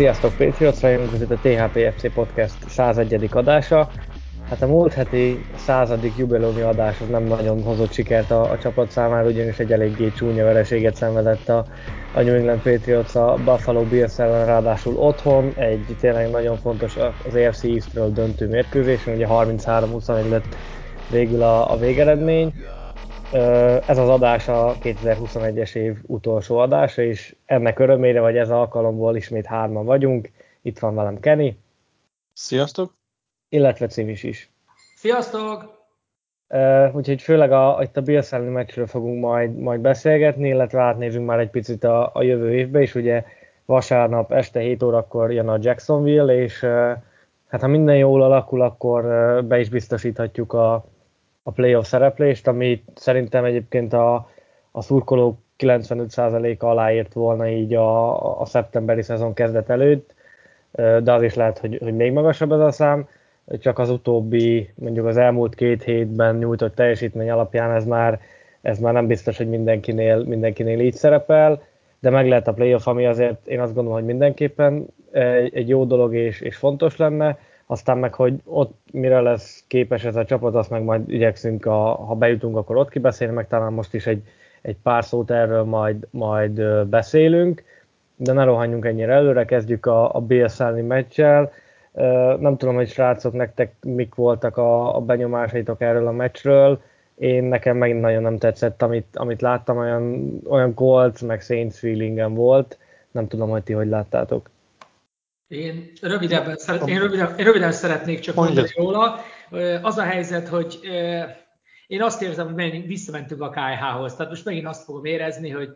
Sziasztok Patriots rajongók, ez itt a THPFC Podcast 101. adása. Hát a múlt heti századik jubileumi adás az nem nagyon hozott sikert a, a csapat számára, ugyanis egy eléggé csúnya vereséget szenvedett a, a New England Patriots a Buffalo Bills ellen, ráadásul otthon, egy tényleg nagyon fontos az AFC Eastről döntő mérkőzésen, ugye 33-21 lett végül a, a végeredmény. Ez az adás a 2021-es év utolsó adása, és ennek örömére, vagy ez alkalomból ismét hárman vagyunk. Itt van velem Kenny. Sziasztok! Illetve Cimis is. Sziasztok! Uh, úgyhogy főleg a, itt a Bills elleni meccsről fogunk majd, majd beszélgetni, illetve átnézünk már egy picit a, a jövő évbe is. Ugye vasárnap este 7 órakor jön a Jacksonville, és uh, hát ha minden jól alakul, akkor uh, be is biztosíthatjuk a, a playoff szereplést, ami szerintem egyébként a, a szurkolók 95%-a aláírt volna így a, a szeptemberi szezon kezdet előtt, de az is lehet, hogy, hogy még magasabb ez a szám, csak az utóbbi, mondjuk az elmúlt két hétben nyújtott teljesítmény alapján ez már, ez már nem biztos, hogy mindenkinél, mindenkinél így szerepel, de meg lehet a playoff, ami azért én azt gondolom, hogy mindenképpen egy, egy jó dolog és, és fontos lenne, aztán meg, hogy ott mire lesz képes ez a csapat, azt meg majd igyekszünk, a, ha bejutunk, akkor ott kibeszélni, meg talán most is egy, egy pár szót erről majd, majd beszélünk, de ne rohanjunk ennyire előre, kezdjük a, a BSL-ni meccsel. Nem tudom, hogy srácok, nektek mik voltak a, a benyomásaitok erről a meccsről. Én nekem megint nagyon nem tetszett, amit, amit láttam, olyan, olyan Colts, meg Saints feelingem volt. Nem tudom, hogy ti hogy láttátok. Én rövidebben, szeret, én röviden, én röviden szeretnék csak mondani róla. Az a helyzet, hogy én azt érzem, hogy visszamentünk a KH-hoz. Tehát most megint azt fogom érezni, hogy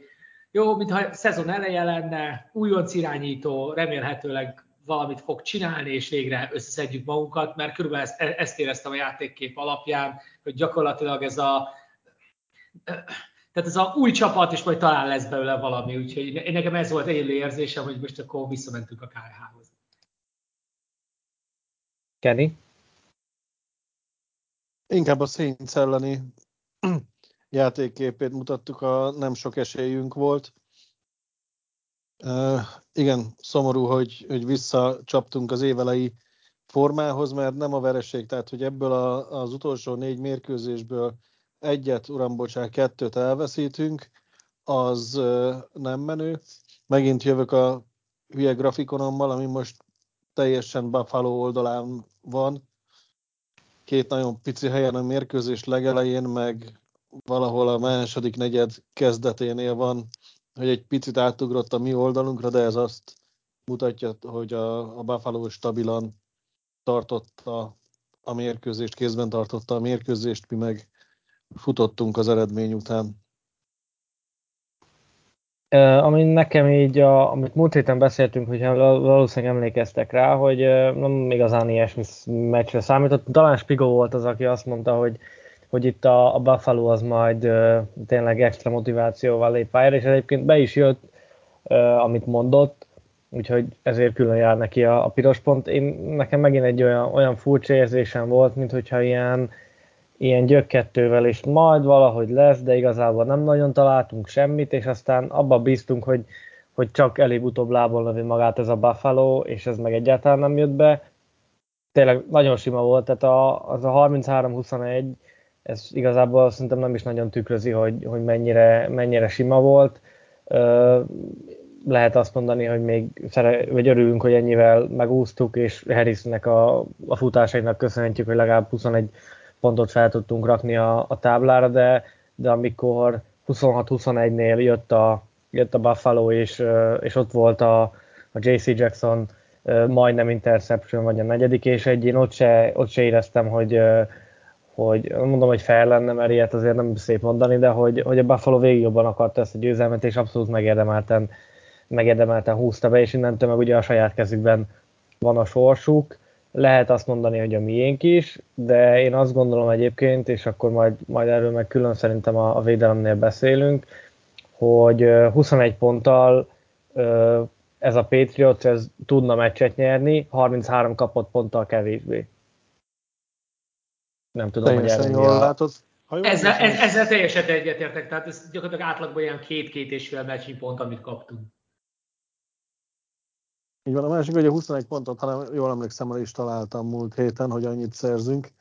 jó, mintha szezon eleje lenne, újonc irányító, remélhetőleg valamit fog csinálni, és végre összeszedjük magunkat, mert körülbelül ezt, ezt éreztem a játékkép alapján, hogy gyakorlatilag ez a tehát ez a új csapat, és majd talán lesz belőle valami, úgyhogy nekem ez volt élő érzésem, hogy most akkor visszamentünk a KH-hoz. Kenny? Inkább a Saints elleni játékképét mutattuk, a nem sok esélyünk volt. Uh, igen, szomorú, hogy, hogy visszacsaptunk az évelei formához, mert nem a vereség, tehát hogy ebből a, az utolsó négy mérkőzésből egyet, uram, bocsánat, kettőt elveszítünk, az nem menő. Megint jövök a hülye grafikonommal, ami most teljesen Buffalo oldalán van. Két nagyon pici helyen a mérkőzés legelején, meg valahol a második negyed kezdeténél van, hogy egy picit átugrott a mi oldalunkra, de ez azt mutatja, hogy a, a Buffalo stabilan tartotta a mérkőzést, kézben tartotta a mérkőzést, mi meg futottunk az eredmény után. Ami nekem így, a, amit múlt héten beszéltünk, hogyha valószínűleg emlékeztek rá, hogy nem igazán ilyesmi meccsre számított. Talán Spigo volt az, aki azt mondta, hogy, hogy itt a, a Buffalo az majd tényleg extra motivációval lép pályára, és egyébként be is jött, amit mondott, úgyhogy ezért külön jár neki a, a piros pont. Én, nekem megint egy olyan, olyan furcsa érzésem volt, mint hogyha ilyen, ilyen gyökkettővel, és majd valahogy lesz, de igazából nem nagyon találtunk semmit, és aztán abba bíztunk, hogy, hogy csak előbb-utóbb lábon lövi magát ez a Buffalo, és ez meg egyáltalán nem jött be. Tényleg nagyon sima volt, tehát a, az a 33-21, ez igazából szerintem nem is nagyon tükrözi, hogy, hogy mennyire, mennyire sima volt. lehet azt mondani, hogy még szere, vagy örülünk, hogy ennyivel megúsztuk, és Harrisnek a, a futásainak köszönhetjük, hogy legalább 21 pontot fel tudtunk rakni a, a táblára, de, de amikor 26-21-nél jött a, jött a Buffalo, és, és ott volt a, a JC Jackson majdnem interception, vagy a negyedik, és egy én ott se, ott se éreztem, hogy, hogy mondom, hogy fel lenne, mert ilyet azért nem szép mondani, de hogy, hogy a Buffalo végig jobban akarta ezt a győzelmet, és abszolút megérdemelten megérdemelten húzta be, és innentől meg ugye a saját kezükben van a sorsuk. Lehet azt mondani, hogy a miénk is, de én azt gondolom egyébként, és akkor majd, majd erről meg külön szerintem a, a védelemnél beszélünk, hogy 21 ponttal ez a Patriots ez tudna meccset nyerni, 33 kapott ponttal kevésbé. Nem tudom, Teljesen hogy jól a... látod. Ezzel, ez, ezzel teljesen egyetértek, tehát ez gyakorlatilag átlagban ilyen két-két és fél meccsi pont, amit kaptunk. Így van, a másik, hogy a 21 pontot, hanem jól emlékszem, el is találtam múlt héten, hogy annyit szerzünk.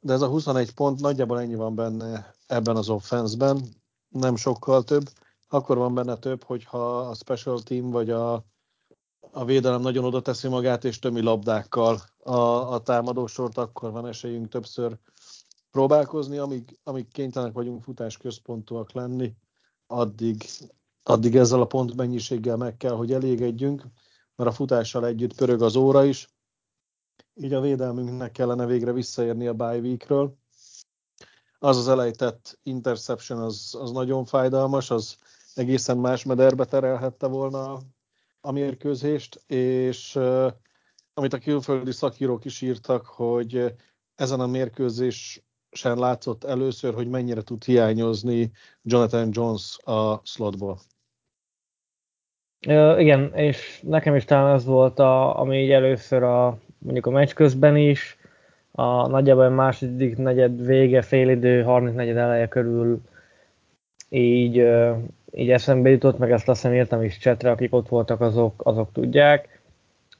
De ez a 21 pont nagyjából ennyi van benne ebben az offenszben, nem sokkal több. Akkor van benne több, hogyha a special team vagy a, a védelem nagyon oda teszi magát, és tömi labdákkal a, a támadósort, akkor van esélyünk többször próbálkozni, amíg, amíg kénytelenek vagyunk futás központúak lenni, addig, addig ezzel a pont mennyiséggel meg kell, hogy elégedjünk, mert a futással együtt pörög az óra is, így a védelmünknek kellene végre visszaérni a bye weekről. Az az elejtett interception az, az nagyon fájdalmas, az egészen más mederbe terelhette volna a mérkőzést, és uh, amit a külföldi szakírók is írtak, hogy ezen a mérkőzésen látszott először, hogy mennyire tud hiányozni Jonathan Jones a slotból. Igen, és nekem is talán ez volt, a, ami így először a, mondjuk a meccs közben is, a nagyjából második negyed vége, félidő, harmadik negyed eleje körül így, így eszembe jutott, meg ezt azt hiszem írtam is csetre, akik ott voltak, azok, azok tudják,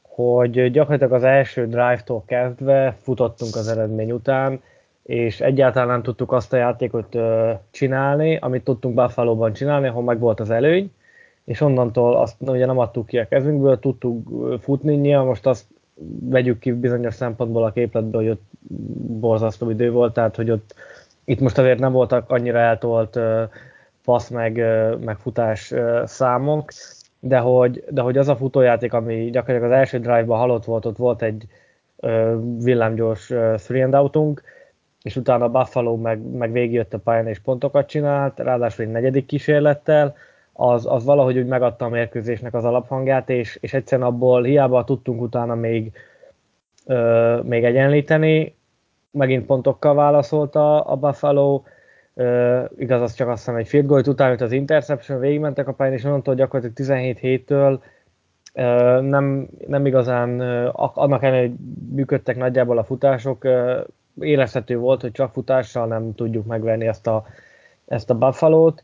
hogy gyakorlatilag az első drive-tól kezdve futottunk az eredmény után, és egyáltalán nem tudtuk azt a játékot csinálni, amit tudtunk Buffalo-ban csinálni, ahol meg volt az előny, és onnantól azt ugye nem adtuk ki a kezünkből, tudtuk futni, nyilván most azt vegyük ki bizonyos szempontból a képletből, hogy ott borzasztó idő volt, tehát hogy ott itt most azért nem voltak annyira eltolt passz meg, meg futás számok, de hogy, de hogy az a futójáték, ami gyakorlatilag az első drive-ban halott volt, ott volt egy villámgyors three and outunk, és utána a Buffalo meg, meg végigjött a pályán és pontokat csinált, ráadásul egy negyedik kísérlettel, az, az valahogy úgy megadta a mérkőzésnek az alaphangját, és, és egyszerűen abból hiába tudtunk utána még, ö, még egyenlíteni, megint pontokkal válaszolta a Buffalo, Uh, igaz, az csak azt hiszem egy field goal után jött az interception, végigmentek a pályán, és onnantól gyakorlatilag 17 héttől uh, nem, nem igazán, uh, annak ellenére, hogy működtek nagyjából a futások, uh, érezhető volt, hogy csak futással nem tudjuk megvenni ezt a, ezt a Buffalo-t,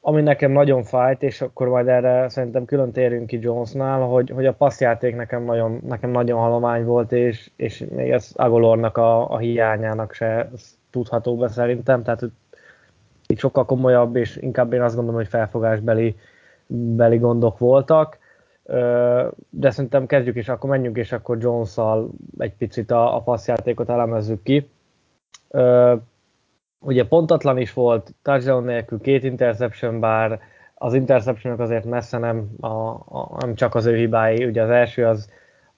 ami nekem nagyon fájt, és akkor majd erre szerintem külön térünk ki Jonesnál, hogy, hogy a passzjáték nekem nagyon, nekem nagyon halomány volt, és, és még ez Agolornak a, a hiányának se tudható be szerintem, tehát itt sokkal komolyabb, és inkább én azt gondolom, hogy felfogásbeli beli gondok voltak. De szerintem kezdjük, és akkor menjünk, és akkor jones egy picit a, a passzjátékot elemezzük ki. Ugye pontatlan is volt, touchdown nélkül két interception, bár az interceptionok azért messze nem, a, a, nem csak az ő hibái, ugye az első az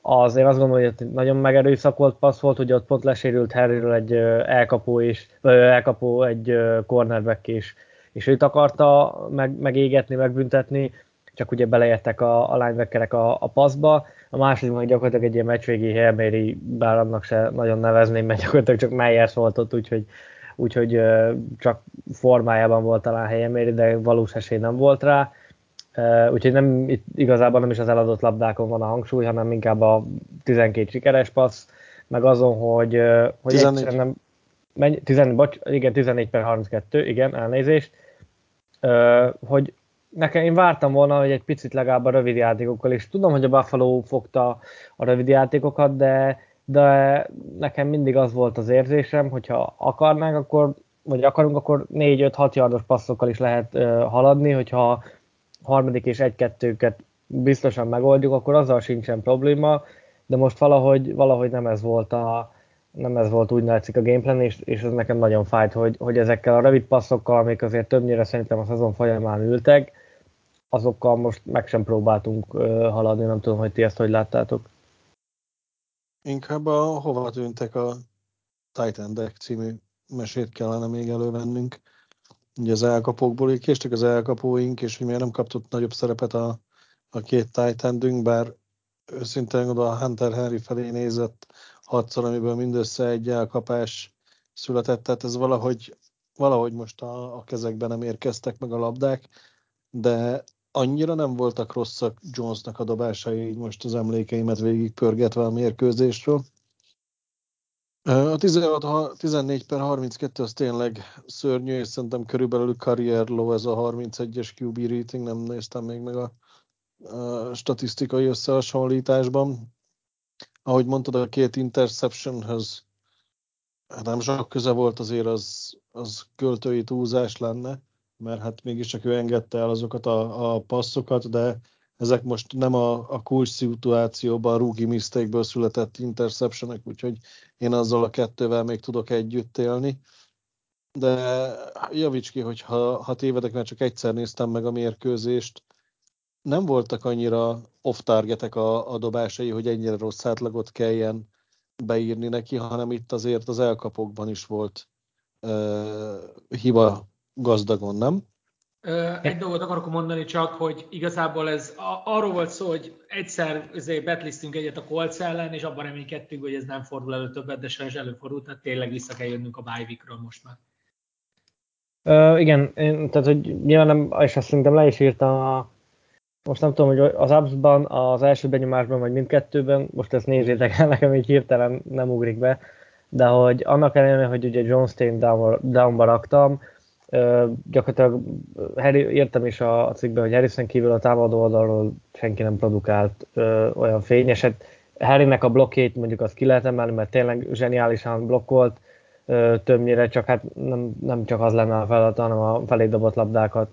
az én azt gondolom, hogy nagyon megerőszakolt passz volt, hogy ott pont lesérült Harryről egy elkapó, és, elkapó egy cornerback is, és őt akarta meg, megégetni, megbüntetni, csak ugye beleértek a, a linebackerek a, a passzba. A második meg gyakorlatilag egy ilyen meccsvégi Hail bár annak se nagyon nevezném, mert gyakorlatilag csak Meyers volt ott, úgyhogy, úgyhogy csak formájában volt talán Hail de valós esély nem volt rá. Úgyhogy nem, itt igazából nem is az eladott labdákon van a hangsúly, hanem inkább a 12 sikeres passz, meg azon, hogy, hogy 14. nem, menj, 14, bocs, igen, 14 per 32, igen, elnézést, hogy nekem én vártam volna, hogy egy picit legalább a rövid játékokkal, és tudom, hogy a Buffalo fogta a rövid játékokat, de, de nekem mindig az volt az érzésem, hogyha akarnánk, akkor, vagy akarunk, akkor 4-5-6 yardos passzokkal is lehet uh, haladni, hogyha harmadik és egy-kettőket biztosan megoldjuk, akkor azzal sincsen probléma, de most valahogy, valahogy nem ez volt a, nem ez volt úgy látszik a gameplan, és, és ez nekem nagyon fájt, hogy, hogy ezekkel a rövid passzokkal, amik azért többnyire szerintem a szezon folyamán ültek, azokkal most meg sem próbáltunk uh, haladni, nem tudom, hogy ti ezt hogy láttátok. Inkább a hova tűntek a Titan Deck című mesét kellene még elővennünk, ugye az elkapókból így késtek az elkapóink, és hogy miért nem kaptott nagyobb szerepet a, a két titan bár őszintén oda a Hunter Henry felé nézett hatszor, amiből mindössze egy elkapás született, tehát ez valahogy, valahogy most a, a kezekben nem érkeztek meg a labdák, de annyira nem voltak rosszak Jonesnak a dobásai, így most az emlékeimet végig pörgetve a mérkőzésről. A 16, 14 per 32 az tényleg szörnyű, és szerintem körülbelül karrier low ez a 31-es QB rating, nem néztem még meg a, a statisztikai összehasonlításban. Ahogy mondtad, a két interceptionhez hát nem sok köze volt, azért az, az költői túlzás lenne, mert hát mégiscsak ő engedte el azokat a, a passzokat, de ezek most nem a, a kulcs szituációban a rookie mistake született interceptionek, úgyhogy én azzal a kettővel még tudok együtt élni. De javíts ki, hogy ha, ha tévedek, mert csak egyszer néztem meg a mérkőzést, nem voltak annyira off-targetek a, a dobásai, hogy ennyire rossz átlagot kelljen beírni neki, hanem itt azért az elkapokban is volt uh, hiba gazdagon, nem? Egy dolgot akarok mondani csak, hogy igazából ez arról volt szó, hogy egyszer betlisztünk egyet a Colts ellen, és abban reménykedtünk, hogy ez nem fordul elő többet, de sajnos előfordult, tehát tényleg vissza kell jönnünk a bye most már. Uh, igen, én, tehát hogy nyilván nem, és azt szerintem le is írtam a, most nem tudom, hogy az Abs-ban, az első benyomásban, vagy mindkettőben, most ezt nézzétek el, nekem így hirtelen nem ugrik be, de hogy annak ellenére, hogy ugye John Stain down, downba raktam, gyakorlatilag Harry, értem is a cikkben, hogy Harrison kívül a támadó oldalról senki nem produkált ö, olyan fényeset. Harrynek a blokkét mondjuk azt ki lehet emelni, mert tényleg zseniálisan blokkolt, ö, többnyire csak hát nem, nem csak az lenne a feladat, hanem a felé dobott labdákat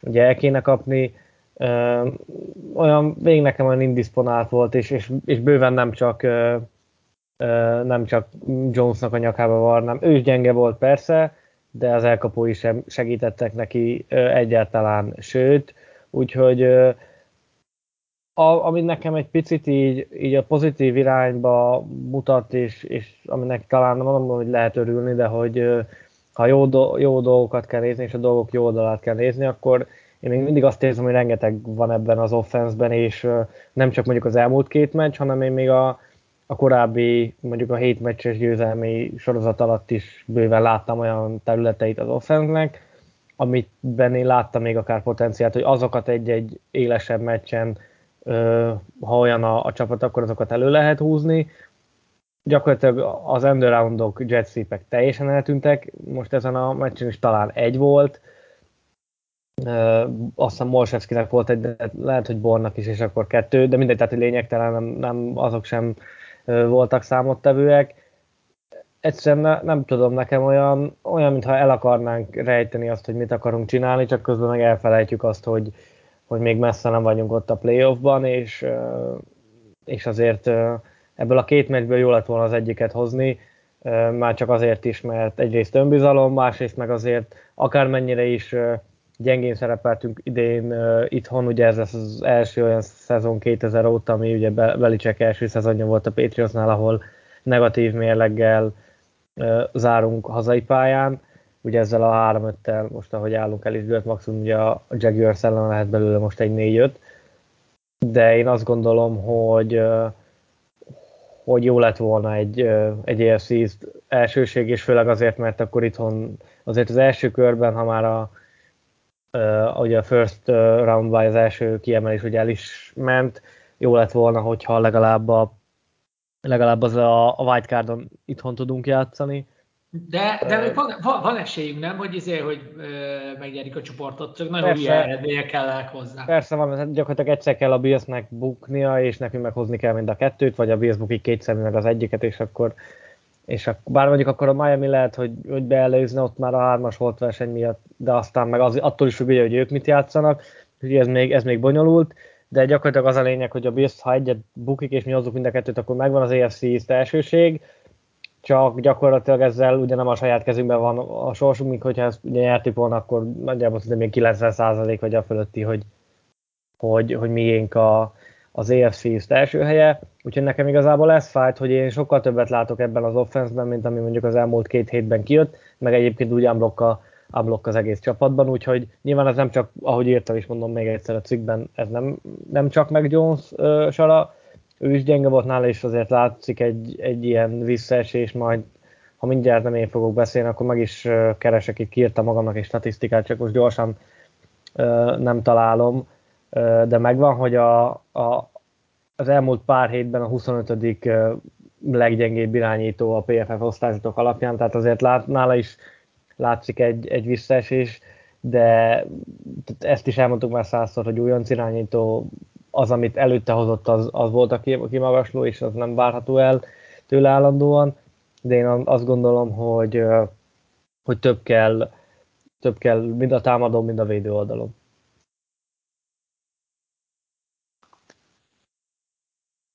ugye el kéne kapni. Ö, olyan, végig nekem olyan indisponált volt, és, és, és bőven nem csak ö, nem csak Jonesnak a nyakába varnám. Ő is gyenge volt persze, de az elkapói sem segítettek neki egyáltalán, sőt, úgyhogy a, ami nekem egy picit így, így a pozitív irányba mutat, és, és aminek talán nem mondom, hogy lehet örülni, de hogy ha jó, do, jó dolgokat kell nézni, és a dolgok jó oldalát kell nézni, akkor én még mindig azt érzem, hogy rengeteg van ebben az offenszben, és nem csak mondjuk az elmúlt két meccs, hanem én még a, a korábbi, mondjuk a hét meccses győzelmi sorozat alatt is bőven láttam olyan területeit az offense amit én láttam még akár potenciált, hogy azokat egy-egy élesebb meccsen, ha olyan a, a csapat, akkor azokat elő lehet húzni. Gyakorlatilag az endaroundok, jet sweepek teljesen eltűntek, most ezen a meccsen is talán egy volt, Uh, azt hiszem Molsevskinek volt egy, de lehet, hogy Bornak is, és akkor kettő, de mindegy, tehát lényegtelen, nem, nem, azok sem voltak számottevőek. Egyszerűen ne, nem tudom, nekem olyan, olyan, mintha el akarnánk rejteni azt, hogy mit akarunk csinálni, csak közben meg elfelejtjük azt, hogy, hogy még messze nem vagyunk ott a playoffban, és, és azért ebből a két meccsből jó lett volna az egyiket hozni, már csak azért is, mert egyrészt önbizalom, másrészt meg azért akármennyire is gyengén szerepeltünk idén uh, itthon, ugye ez lesz az első olyan szezon 2000 óta, ami ugye Belicek első szezonja volt a Patriotsnál, ahol negatív mérleggel uh, zárunk hazai pályán. Ugye ezzel a 3 5 most ahogy állunk el is dőlt, maximum ugye a Jaguars ellen lehet belőle most egy 4-5. De én azt gondolom, hogy uh, hogy jó lett volna egy, egy AFC elsőség, és főleg azért, mert akkor itthon azért az első körben, ha már a uh, ugye a first round by az első kiemelés ugye el is ment, jó lett volna, hogyha legalább a legalább az a, a wildcardon itthon tudunk játszani. De, de van, van, van esélyünk, nem, hogy, izé, hogy ö, megnyerik a csoportot, csak nagyon hülye eredmények kellene hozzá. Persze van, gyakorlatilag egyszer kell a Billsnek buknia, és nekünk meghozni kell mind a kettőt, vagy a Bills bukik kétszer meg az egyiket, és akkor és a, bár mondjuk akkor a Miami lehet, hogy, hogy beelőzne ott már a hármas volt verseny miatt, de aztán meg az, attól is függ, hogy ők mit játszanak, úgyhogy ez még, ez még bonyolult, de gyakorlatilag az a lényeg, hogy a Bills, ha egyet bukik és mi hozzuk mind a kettőt, akkor megvan az AFC East elsőség, csak gyakorlatilag ezzel ugye nem a saját kezünkben van a sorsunk, mint hogyha ezt ugye nyertük volna, akkor nagyjából szerintem még 90% vagy a fölötti, hogy, hogy, hogy miénk a, az AFC East első helye, úgyhogy nekem igazából ez fájt, hogy én sokkal többet látok ebben az offenszben, mint ami mondjuk az elmúlt két hétben kijött, meg egyébként úgy unblock a, ablok az egész csapatban, úgyhogy nyilván ez nem csak, ahogy írtam is mondom még egyszer a cikkben, ez nem, nem csak meg Jones uh, sara, ő is gyenge volt nála, és azért látszik egy, egy ilyen visszaesés, majd ha mindjárt nem én fogok beszélni, akkor meg is keresek, itt kiírtam magamnak egy statisztikát, csak most gyorsan uh, nem találom, de megvan, hogy a, a, az elmúlt pár hétben a 25. leggyengébb irányító a PFF osztályzatok alapján, tehát azért lát, nála is látszik egy, egy visszaesés, de ezt is elmondtuk már százszor, hogy újonc irányító az, amit előtte hozott, az, az volt a kimagasló, és az nem várható el tőle állandóan, de én azt gondolom, hogy, hogy több kell, több kell mind a támadó, mind a védő oldalon.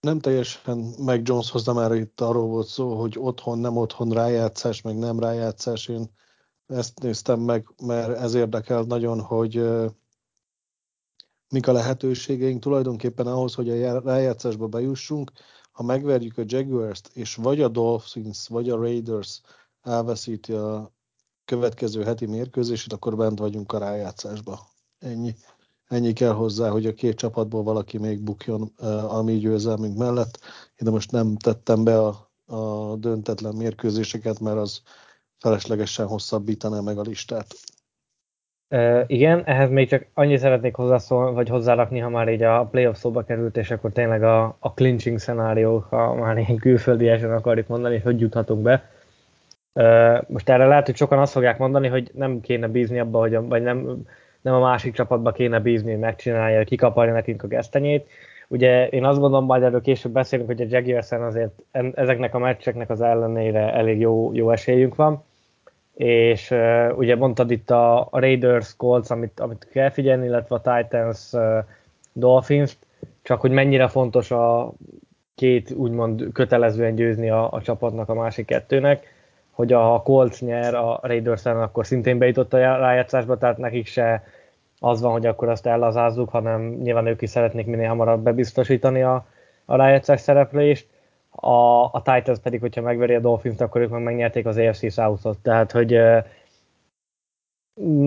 Nem teljesen meg Joneshoz, de már itt arról volt szó, hogy otthon, nem otthon rájátszás, meg nem rájátszás. Én ezt néztem meg, mert ez érdekel nagyon, hogy mik a lehetőségeink tulajdonképpen ahhoz, hogy a rájátszásba bejussunk, ha megverjük a Jaguars-t, és vagy a Dolphins, vagy a Raiders elveszíti a következő heti mérkőzését, akkor bent vagyunk a rájátszásba. Ennyi ennyi kell hozzá, hogy a két csapatból valaki még bukjon a mi győzelmünk mellett. Én most nem tettem be a, a döntetlen mérkőzéseket, mert az feleslegesen hosszabbítaná meg a listát. Uh, igen, ehhez még csak annyi szeretnék hozzászólni, vagy hozzárakni, ha már így a playoff szóba került, és akkor tényleg a, a clinching szenárió, ha már ilyen külföldiesen akarjuk mondani, hogy juthatunk be. Uh, most erre lehet, hogy sokan azt fogják mondani, hogy nem kéne bízni abba, hogy a, vagy nem, nem a másik csapatba kéne bízni, hogy megcsinálja, hogy kikaparja nekünk a gesztenyét. Ugye én azt gondolom, majd erről később beszélünk, hogy a jaguars azért ezeknek a meccseknek az ellenére elég jó, jó esélyünk van. És uh, ugye mondtad itt a, Raiders, Colts, amit, amit kell figyelni, illetve a Titans, uh, Dolphins, csak hogy mennyire fontos a két úgymond kötelezően győzni a, a csapatnak a másik kettőnek hogy a Colts nyer a raiders akkor szintén bejutott a rájátszásba, tehát nekik se az van, hogy akkor azt ellazázzuk, hanem nyilván ők is szeretnék minél hamarabb bebiztosítani a, a rájátszás szereplést. A, a Titans pedig, hogyha megveri a Dolphins, akkor ők meg megnyerték az AFC South-ot. Tehát, hogy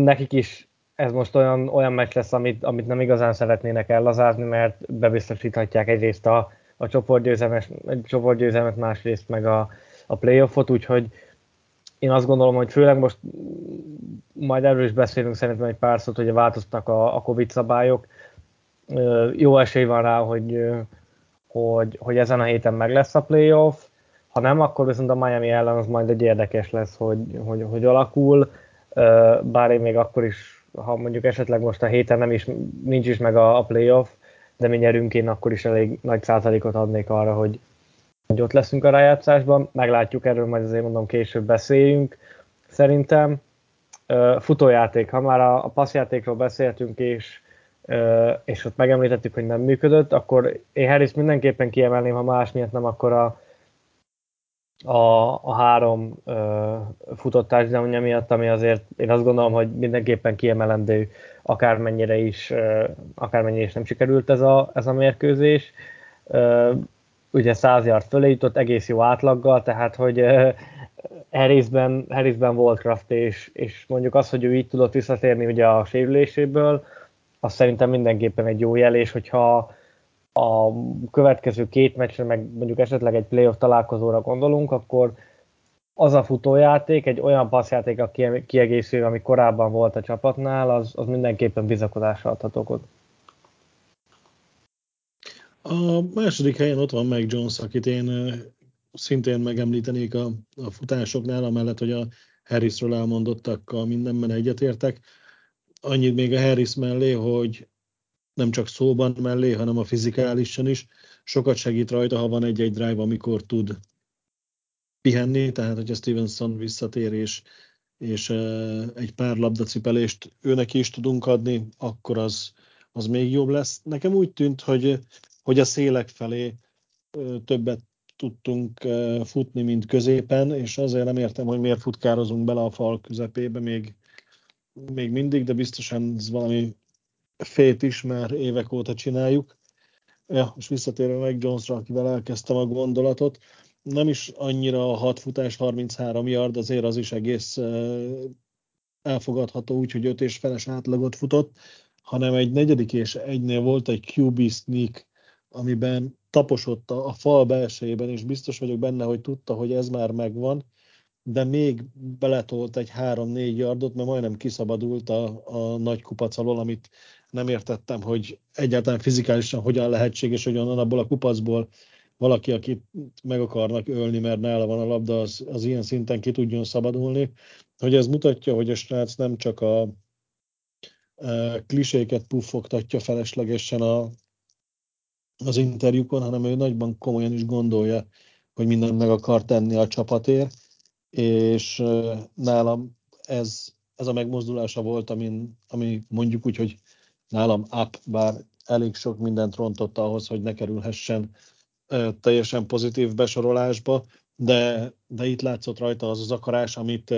nekik is ez most olyan, olyan meccs lesz, amit, amit nem igazán szeretnének ellazázni, mert bebiztosíthatják egyrészt a, a csoportgyőzelmet, másrészt meg a, a playoffot, úgyhogy én azt gondolom, hogy főleg most majd erről is beszélünk szerintem egy pár szót, hogy változtak a, a Covid szabályok. Jó esély van rá, hogy, hogy, hogy ezen a héten meg lesz a playoff. Ha nem, akkor viszont a Miami ellen az majd egy érdekes lesz, hogy, hogy, hogy alakul. Bár én még akkor is, ha mondjuk esetleg most a héten nem is, nincs is meg a, a playoff, de mi nyerünk, én akkor is elég nagy százalékot adnék arra, hogy, hogy ott leszünk a rájátszásban. Meglátjuk, erről majd azért mondom később beszéljünk. Szerintem futójáték, ha már a, a passzjátékról beszéltünk, és, és ott megemlítettük, hogy nem működött, akkor én Harris mindenképpen kiemelném, ha más miatt nem, akkor a, a, a három uh, futott társadalomja miatt, ami azért én azt gondolom, hogy mindenképpen kiemelendő, akármennyire is, uh, akármennyire is nem sikerült ez a, ez a mérkőzés. Ugye 100 yard fölé jutott egész jó átlaggal, tehát hogy Harrisben, Harrisben volt Kraft, és, és mondjuk az, hogy ő így tudott visszatérni ugye a sérüléséből, az szerintem mindenképpen egy jó jel, és hogyha a következő két meccsre, meg mondjuk esetleg egy playoff találkozóra gondolunk, akkor az a futójáték, egy olyan passzjáték, a kiegészítő, ami korábban volt a csapatnál, az, az mindenképpen bizakodásra adhatok ott. A második helyen ott van meg Jones, akit én szintén megemlítenék a, a futásoknál, amellett, hogy a Harrisről elmondottakkal mindenben egyetértek. Annyit még a Harris mellé, hogy nem csak szóban mellé, hanem a fizikálisan is. Sokat segít rajta, ha van egy-egy drive, amikor tud pihenni, tehát hogyha Stevenson visszatér és, és egy pár labdacipelést őnek is tudunk adni, akkor az, az még jobb lesz. Nekem úgy tűnt, hogy hogy a szélek felé többet tudtunk futni, mint középen, és azért nem értem, hogy miért futkározunk bele a fal közepébe még, még mindig, de biztosan ez valami fét is, mert évek óta csináljuk. Ja, és visszatérve meg Jonesra, akivel elkezdtem a gondolatot, nem is annyira a 6 futás, 33 yard, azért az is egész elfogadható úgy, hogy öt és feles átlagot futott, hanem egy negyedik és egynél volt egy QB sneak, amiben taposott a, a fal belsejében, és biztos vagyok benne, hogy tudta, hogy ez már megvan, de még beletolt egy 3-4 yardot, mert majdnem kiszabadult a, a nagy kupac alól, amit nem értettem, hogy egyáltalán fizikálisan hogyan lehetséges, hogy onnan abból a kupacból valaki, akit meg akarnak ölni, mert nála van a labda, az, az ilyen szinten ki tudjon szabadulni. Hogy ez mutatja, hogy a srác nem csak a, a kliséket puffogtatja feleslegesen a, az interjúkon, hanem ő nagyban komolyan is gondolja, hogy mindent meg akar tenni a csapatért, és nálam ez, ez a megmozdulása volt, amin, ami mondjuk úgy, hogy nálam up, bár elég sok mindent rontott ahhoz, hogy ne kerülhessen teljesen pozitív besorolásba, de, de itt látszott rajta az az akarás, amit,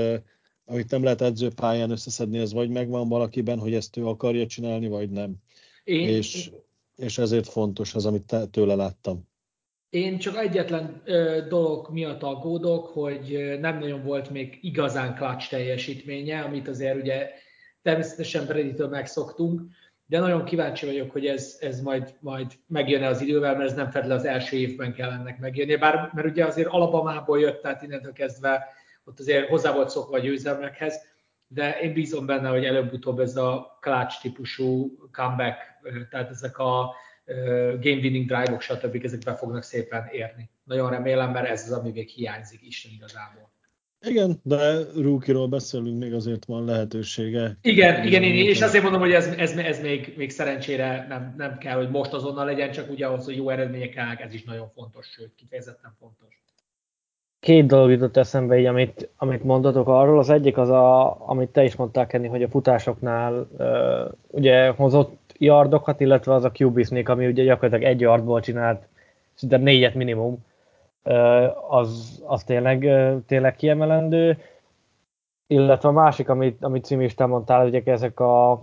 amit nem lehet edzőpályán összeszedni, ez vagy megvan valakiben, hogy ezt ő akarja csinálni, vagy nem. Én, és, és ezért fontos az, amit tőle láttam. Én csak egyetlen dolog miatt aggódok, hogy nem nagyon volt még igazán klács teljesítménye, amit azért ugye természetesen Bradytől megszoktunk, de nagyon kíváncsi vagyok, hogy ez, ez majd, majd megjön az idővel, mert ez nem fed az első évben kell ennek megjönni. Bár, mert ugye azért Alabamából jött, tehát innentől kezdve ott azért hozzá volt szokva a győzelmekhez, de én bízom benne, hogy előbb-utóbb ez a klács típusú comeback, tehát ezek a game winning drive-ok, stb. ezek be fognak szépen érni. Nagyon remélem, mert ez az, ami még hiányzik Isten igazából. Igen, de Rúkiról beszélünk, még azért van lehetősége. Igen, igen, én, és azért mondom, hogy ez, ez, ez még, még szerencsére nem, nem kell, hogy most azonnal legyen, csak ugye ahhoz, hogy jó eredmények kellnek, ez is nagyon fontos, sőt, kifejezetten fontos. Két dolog jutott eszembe, így, amit, amit mondatok arról. Az egyik az, a, amit te is mondtál, Kenny, hogy a futásoknál uh, ugye hozott yardokat, illetve az a QB ami ugye gyakorlatilag egy yardból csinált szinte négyet minimum az, az tényleg, tényleg kiemelendő. Illetve a másik, amit, amit Cimi is te mondtál, hogy ezek a,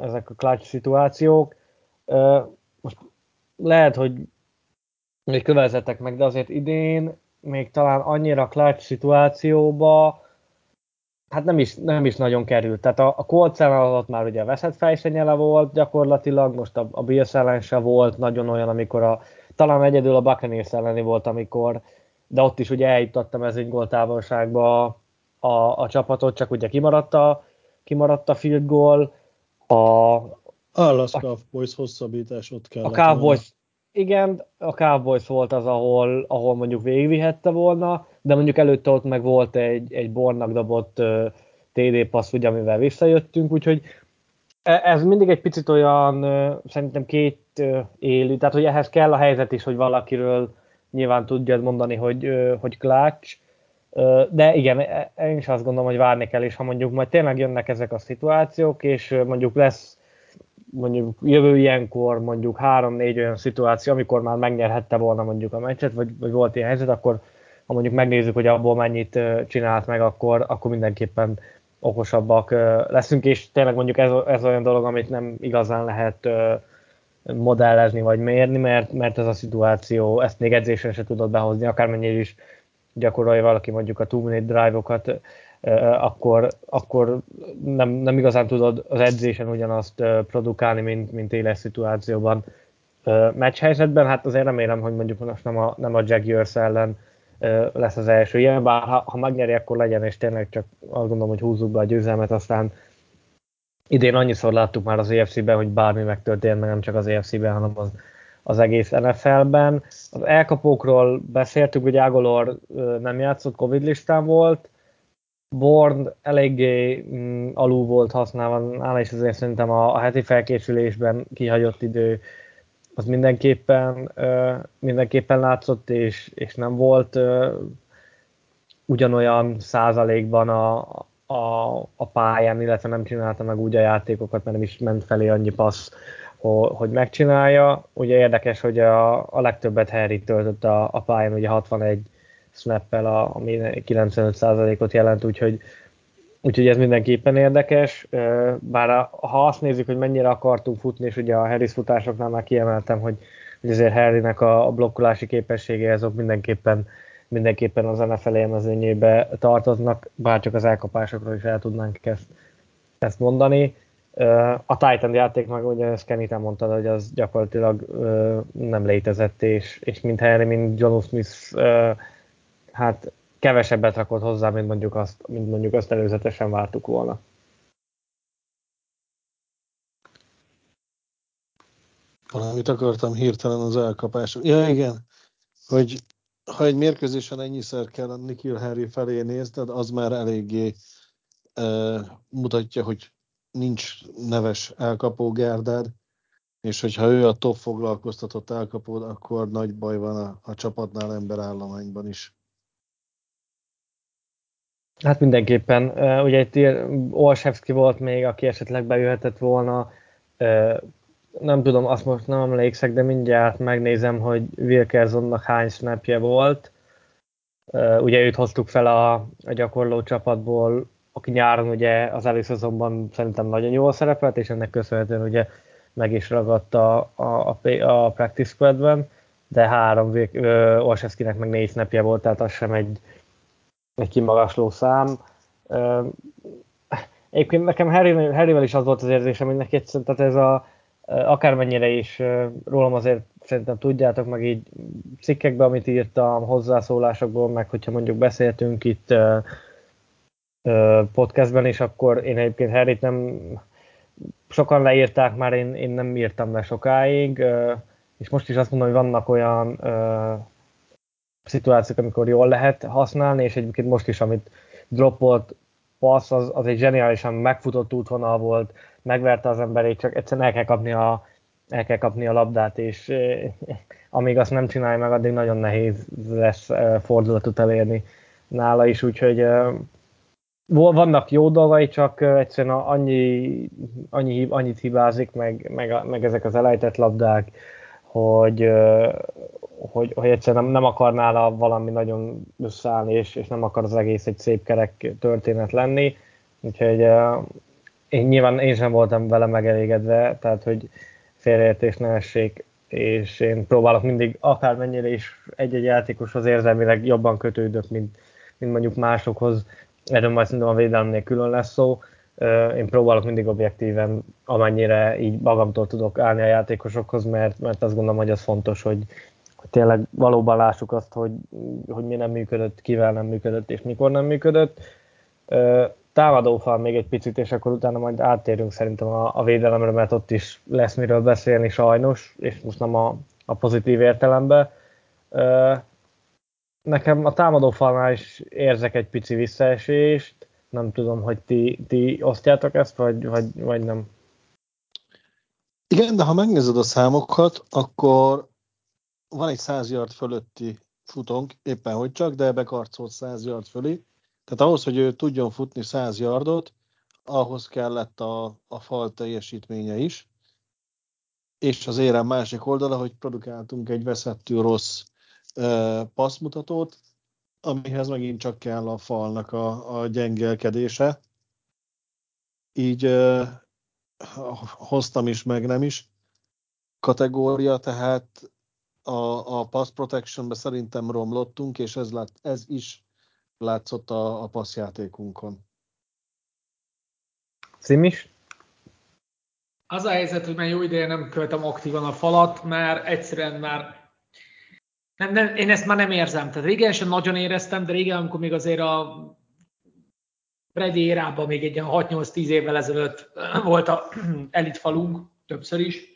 ezek a clutch szituációk. Most lehet, hogy még kövezetek meg, de azért idén még talán annyira clutch szituációba hát nem is, nem is nagyon került. Tehát a, a Colts alatt már ugye a veszett fejsenyele volt gyakorlatilag, most a, a Bills ellen se volt nagyon olyan, amikor a talán egyedül a Buccaneers elleni volt, amikor, de ott is ugye eljutottam ez egy góltávolságba a, a, a csapatot, csak ugye kimaradt a, kimaradt a field goal. A, Dallas Cowboys hosszabbítás ott kell. A Cowboys, igen, a Cowboys volt az, ahol, ahol mondjuk végigvihette volna, de mondjuk előtte ott meg volt egy, egy bornak dobott uh, TD passz, ugye, amivel visszajöttünk, úgyhogy E, ez mindig egy picit olyan, szerintem két élő, tehát hogy ehhez kell a helyzet is, hogy valakiről nyilván tudja mondani, hogy, hogy klács, de igen, e, én is azt gondolom, hogy várni kell, és ha mondjuk majd tényleg jönnek ezek a szituációk, és mondjuk lesz mondjuk jövő ilyenkor mondjuk három-négy olyan szituáció, amikor már megnyerhette volna mondjuk a meccset, vagy, vagy volt ilyen helyzet, akkor ha mondjuk megnézzük, hogy abból mennyit csinált meg, akkor, akkor mindenképpen okosabbak leszünk, és tényleg mondjuk ez, ez olyan dolog, amit nem igazán lehet modellezni vagy mérni, mert, mert ez a szituáció, ezt még edzésre se tudod behozni, akármennyire is gyakorolja valaki mondjuk a two minute drive-okat, akkor, akkor nem, nem igazán tudod az edzésen ugyanazt produkálni, mint, mint éles szituációban. Meccs helyzetben, hát azért remélem, hogy mondjuk most nem a, nem a Jaguars ellen lesz az első ilyen, bár ha, ha megnyeri, akkor legyen, és tényleg csak azt gondolom, hogy húzzuk be a győzelmet, aztán idén annyiszor láttuk már az EFC-ben, hogy bármi megtörtént, nem csak az EFC-ben, hanem az, az egész NFL-ben. Az elkapókról beszéltük, hogy Ágolor nem játszott, Covid listán volt, Born eléggé mm, alul volt használva, nála is azért szerintem a, a heti felkészülésben kihagyott idő az mindenképpen, mindenképpen látszott, és, és nem volt ugyanolyan százalékban a, a, a pályán, illetve nem csinálta meg úgy a játékokat, mert nem is ment felé annyi passz, hogy megcsinálja. Ugye érdekes, hogy a, a legtöbbet Harry töltött a, a pályán, ugye 61 snappel, ami 95%-ot jelent, úgyhogy Úgyhogy ez mindenképpen érdekes, bár ha azt nézzük, hogy mennyire akartunk futni, és ugye a Harris futásoknál már kiemeltem, hogy, hogy azért Harrynek a blokkolási képessége azok mindenképpen, mindenképpen az NFL élmezőnyébe tartoznak, bár csak az elkapásokról is el tudnánk ezt ezt mondani. A Titan játék meg, ugye ezt Kenny te mondtad, hogy az gyakorlatilag nem létezett, és, és mint Henry, mint John Smith, hát kevesebbet rakott hozzá, mint mondjuk azt, mint mondjuk azt előzetesen vártuk volna. Valamit akartam hirtelen az elkapás. Ja, igen, hogy ha egy mérkőzésen ennyiszer kell Nikhil Harry felé nézned, az már eléggé uh, mutatja, hogy nincs neves elkapó Gerdád, és hogyha ő a top foglalkoztatott elkapód, akkor nagy baj van a, a csapatnál emberállományban is. Hát mindenképpen. Ugye itt Olszewski volt még, aki esetleg bejöhetett volna. Nem tudom, azt most nem emlékszek, de mindjárt megnézem, hogy Wilkersonnak hány snapje volt. Ugye őt hoztuk fel a, a gyakorló csapatból, aki nyáron ugye az előszezonban szerintem nagyon jól szerepelt, és ennek köszönhetően ugye meg is ragadta a, a, a practice squadben, de három Olszewskinek meg négy snapje volt, tehát az sem egy, egy kimagasló szám. Egyébként nekem Harry, Harryvel is az volt az érzésem, hogy neki egyszerűen, tehát ez a, akármennyire is rólam azért szerintem tudjátok, meg így cikkekben, amit írtam, hozzászólásokból, meg hogyha mondjuk beszéltünk itt podcastben is, akkor én egyébként Harryt nem sokan leírták már, én, én nem írtam le sokáig, és most is azt mondom, hogy vannak olyan szituációk, amikor jól lehet használni, és egyébként most is, amit droppolt passz, az, az egy zseniálisan megfutott útvonal volt, megverte az emberét, csak egyszerűen el kell kapni a, el kell kapni a labdát, és eh, amíg azt nem csinálja meg, addig nagyon nehéz lesz eh, fordulatot elérni nála is, úgyhogy eh, vannak jó dolgai, csak egyszerűen annyi, annyi, annyit hibázik, meg, meg, meg ezek az elejtett labdák, hogy, hogy, hogy egyszerűen nem, nem akar valami nagyon összeállni, és, és nem akar az egész egy szép kerek történet lenni. Úgyhogy én nyilván én sem voltam vele megelégedve, tehát hogy félreértés ne essék, és én próbálok mindig akármennyire is egy-egy játékoshoz érzelmileg jobban kötődök, mint, mint mondjuk másokhoz. Erről majd szerintem a védelemnél külön lesz szó. Én próbálok mindig objektíven, amennyire így magamtól tudok állni a játékosokhoz, mert, mert azt gondolom, hogy az fontos, hogy, hogy tényleg valóban lássuk azt, hogy, hogy mi nem működött, kivel nem működött, és mikor nem működött támadófal még egy picit, és akkor utána majd áttérünk szerintem a, a védelemre, mert ott is lesz miről beszélni sajnos, és most nem a, a pozitív értelemben. Nekem a támadófalnál is érzek egy pici visszaesést, nem tudom, hogy ti, ti osztjátok ezt, vagy, vagy, vagy nem. Igen, de ha megnézed a számokat, akkor van egy 100 yard fölötti futónk, éppen hogy csak, de bekarcolt 100 yard fölé, tehát ahhoz, hogy ő tudjon futni 100 yardot, ahhoz kellett a, a fal teljesítménye is. És az érem másik oldala, hogy produkáltunk egy veszettő rossz passzmutatót, amihez megint csak kell a falnak a, a gyengelkedése. Így e, hoztam is, meg nem is kategória, tehát a, a pass protection szerintem romlottunk, és ez, lát, ez is látszott a, a passzjátékunkon. Szimis? Az a helyzet, hogy már jó ideje nem követem aktívan a falat, mert egyszerűen már nem, nem, én ezt már nem érzem. Tehát régen sem nagyon éreztem, de régen, amikor még azért a Brady érában még egy 6-8-10 évvel ezelőtt volt a elit falunk, többször is.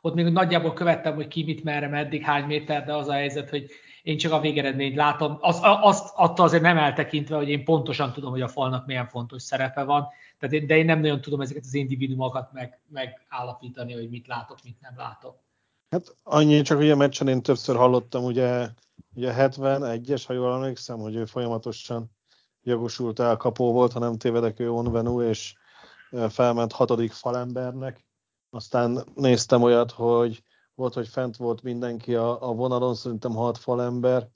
Ott még nagyjából követtem, hogy ki mit merre, meddig, hány méter, de az a helyzet, hogy én csak a végeredményt látom. Az, azt attól azért nem eltekintve, hogy én pontosan tudom, hogy a falnak milyen fontos szerepe van, tehát én, de én nem nagyon tudom ezeket az individuumokat meg, megállapítani, hogy mit látok, mit nem látok. Hát annyi, csak ugye a meccsen én többször hallottam, ugye, ugye 71-es, ha jól emlékszem, hogy ő folyamatosan jogosult elkapó volt, ha nem tévedek, ő Onvenu, és felment hatodik falembernek. Aztán néztem olyat, hogy volt, hogy fent volt mindenki a, a vonalon, szerintem hat falember,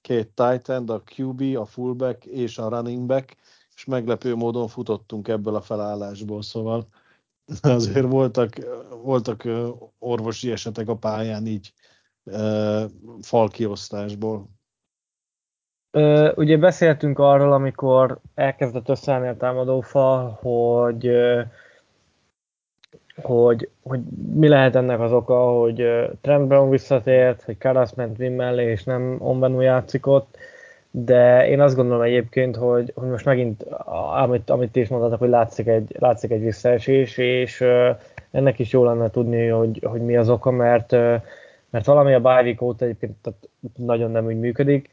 két titan, a QB, a fullback és a running back, és meglepő módon futottunk ebből a felállásból, szóval azért voltak, voltak orvosi esetek a pályán így falkiosztásból. ugye beszéltünk arról, amikor elkezdett összeállni a támadófal, hogy hogy, hogy mi lehet ennek az oka, hogy Trent Brown visszatért, hogy Karas ment Wim mellé, és nem Onvenu játszik ott, de én azt gondolom egyébként, hogy, hogy most megint, amit, amit ti is mondhatok, hogy látszik egy, látszik egy visszaesés, és ennek is jó lenne tudni, hogy, hogy mi az oka, mert, mert valami a bye óta egyébként nagyon nem úgy működik,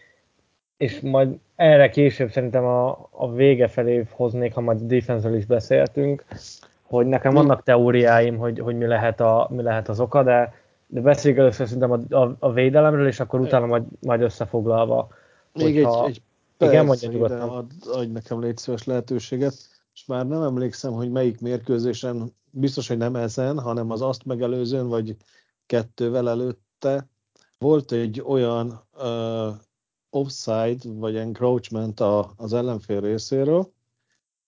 és majd erre később szerintem a, a vége felé hoznék, ha majd a defense is beszéltünk, hogy nekem vannak teóriáim, hogy, hogy mi, lehet a, mi lehet az oka, de, de beszéljük először szerintem a, a, a védelemről, és akkor utána majd, majd összefoglalva. Még egy, egy perc, igen, mondja nyugodtan. Ad, adj nekem légy szíves lehetőséget, és már nem emlékszem, hogy melyik mérkőzésen, biztos, hogy nem ezen, hanem az azt megelőzőn, vagy kettővel előtte volt egy olyan uh, offside, vagy encroachment a, az ellenfél részéről,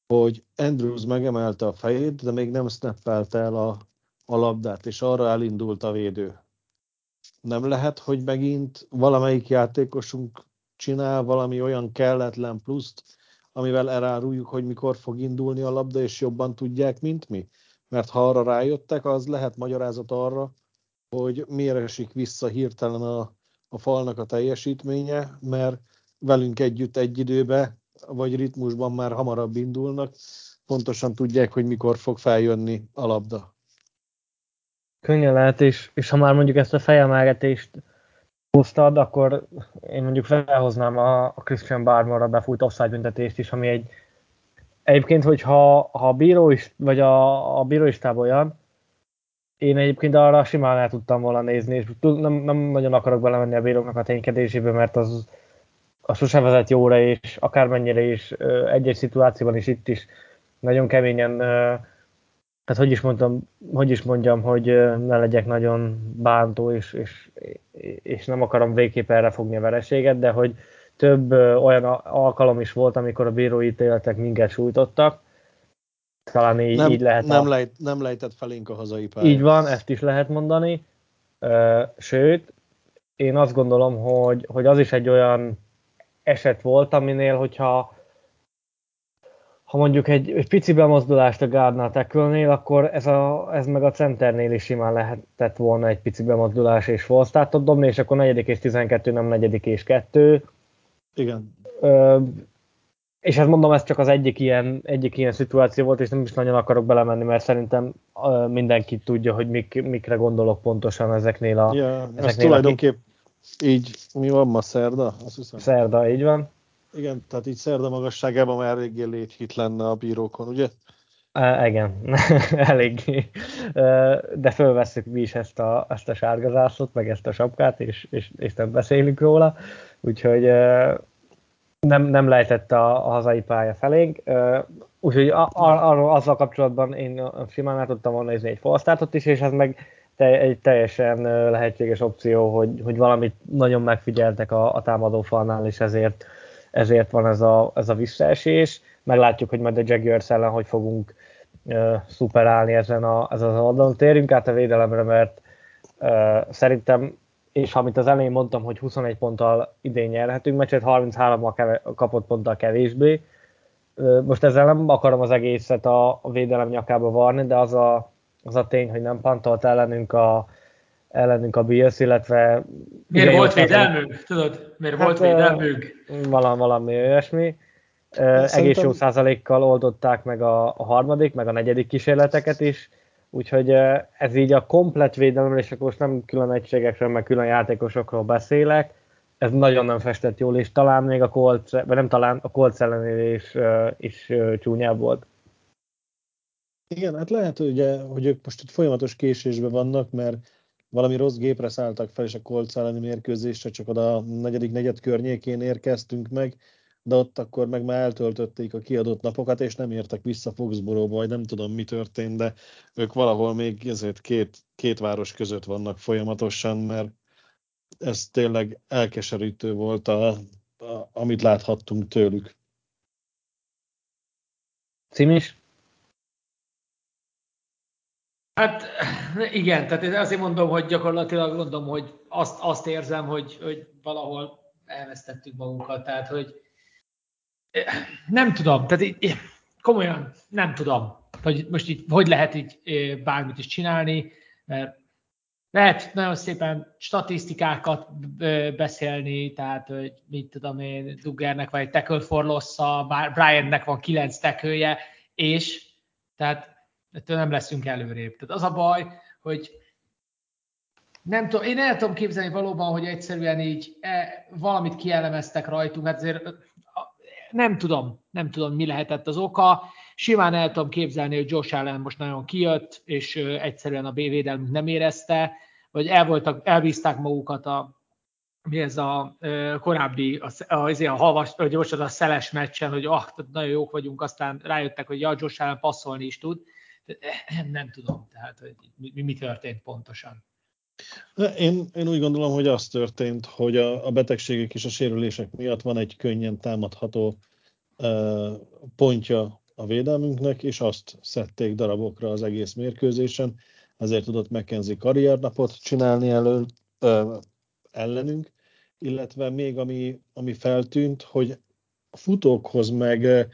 hogy Andrews megemelte a fejét, de még nem snappelte el a, a labdát, és arra elindult a védő. Nem lehet, hogy megint valamelyik játékosunk csinál valami olyan kelletlen pluszt, amivel eláruljuk, hogy mikor fog indulni a labda, és jobban tudják, mint mi? Mert ha arra rájöttek, az lehet magyarázat arra, hogy miért esik vissza hirtelen a, a falnak a teljesítménye, mert velünk együtt egy időbe vagy ritmusban már hamarabb indulnak, pontosan tudják, hogy mikor fog feljönni a labda. Könnyen lehet, és, és ha már mondjuk ezt a fejemelgetést hoztad, akkor én mondjuk felhoznám a, Christian Barmore-ra befújt offside büntetést is, ami egy egyébként, hogyha ha a bíró is, vagy a, a bíró is olyan, én egyébként arra simán el tudtam volna nézni, és nem, nem nagyon akarok belemenni a bíróknak a ténykedésébe, mert az, az sosem vezet jóra, és akármennyire is egy-egy szituációban is itt is nagyon keményen, tehát hogy is, mondtam, hogy is mondjam, hogy ne legyek nagyon bántó, és, és, és nem akarom végképp erre fogni a vereséget, de hogy több olyan alkalom is volt, amikor a bírói ítéletek minket sújtottak, talán így, nem, így lehet. Nem, a... lejt, nem lejtett felénk a hazai pályán. Így van, ezt is lehet mondani. Sőt, én azt gondolom, hogy, hogy az is egy olyan eset volt, aminél, hogyha ha mondjuk egy, egy pici bemozdulást a gárdnál tekölnél, akkor ez, a, ez meg a centernél is simán lehetett volna egy pici bemozdulás és falsztátot dobni, és akkor negyedik és 12, nem negyedik és kettő. Igen. Ö, és ezt mondom, ez csak az egyik ilyen, egyik ilyen szituáció volt, és nem is nagyon akarok belemenni, mert szerintem ö, mindenki tudja, hogy mik, mikre gondolok pontosan ezeknél a... Ja, ezeknél ez tulajdonképp így, mi van ma, szerda? Azt hiszem. Szerda, így van. Igen, tehát így szerda magasságában már eléggé léthit lenne a bírókon, ugye? E, igen, eléggé. De fölveszük mi is ezt a, ezt a sárgazászot, meg ezt a sapkát, és, és, és nem beszélünk róla. Úgyhogy nem, nem lehetett a, a hazai pálya felénk. Úgyhogy a, a, azzal kapcsolatban én simán el tudtam volna nézni egy falsztátot is, és ez meg te, egy teljesen lehetséges opció, hogy, hogy valamit nagyon megfigyeltek a, a támadó falnál, és ezért, ezért van ez a, ez a visszaesés. Meglátjuk, hogy majd a Jaguars ellen hogy fogunk uh, szuperálni ezen, a, ezen az oldalon. Térjünk át a védelemre, mert uh, szerintem, és amit az elején mondtam, hogy 21 ponttal idén nyerhetünk meccset, 33-mal kapott ponttal kevésbé. Uh, most ezzel nem akarom az egészet a, a védelem nyakába varni, de az a az a tény, hogy nem pantolt ellenünk a, ellenünk a Bills, illetve... Miért volt védelmünk? Tudod, miért hát, volt védelmünk? Valami, valami olyasmi. Szerintem... Egész jó százalékkal oldották meg a, a harmadik, meg a negyedik kísérleteket is, úgyhogy ez így a komplet védelemről, és akkor most nem külön egységekről, meg külön játékosokról beszélek, ez nagyon nem festett jól, és talán még a Colts, vagy nem talán a Colts ellenére is, is csúnyább volt. Igen, hát lehet, ugye, hogy ők most itt folyamatos késésben vannak, mert valami rossz gépre szálltak fel, és a Colts elleni mérkőzésre csak oda a negyedik negyed környékén érkeztünk meg, de ott akkor meg már eltöltötték a kiadott napokat, és nem értek vissza Foxboróba, vagy nem tudom mi történt, de ők valahol még ezért két, két város között vannak folyamatosan, mert ez tényleg elkeserítő volt, a, a, amit láthattunk tőlük. Cimis? Hát igen, tehát azért mondom, hogy gyakorlatilag mondom, hogy azt, azt érzem, hogy, hogy valahol elvesztettük magunkat, tehát hogy nem tudom, tehát komolyan nem tudom, hogy most itt hogy lehet így bármit is csinálni, mert lehet nagyon szépen statisztikákat beszélni, tehát hogy mit tudom én, Duggernek van egy tackle for loss Briannek van kilenc tekője, és tehát ettől nem leszünk előrébb. Tehát az a baj, hogy nem tudom, én el tudom képzelni valóban, hogy egyszerűen így e, valamit kielemeztek rajtunk, hát azért nem tudom, nem tudom, mi lehetett az oka. Simán el tudom képzelni, hogy Josh Allen most nagyon kijött, és egyszerűen a védelmünk nem érezte, vagy el voltak, elbízták magukat a, mi ez a korábbi, a, a, a, havas, vagy most az a szeles meccsen, hogy ah, nagyon jók vagyunk, aztán rájöttek, hogy ja, Josh Allen passzolni is tud. Nem, nem tudom, tehát, hogy mi, mi történt pontosan. Én, én úgy gondolom, hogy az történt, hogy a, a betegségek és a sérülések miatt van egy könnyen támadható uh, pontja a védelmünknek, és azt szedték darabokra az egész mérkőzésen, ezért tudott McKenzie karriernapot csinálni elő, uh, ellenünk, illetve még ami, ami feltűnt, hogy a futókhoz meg,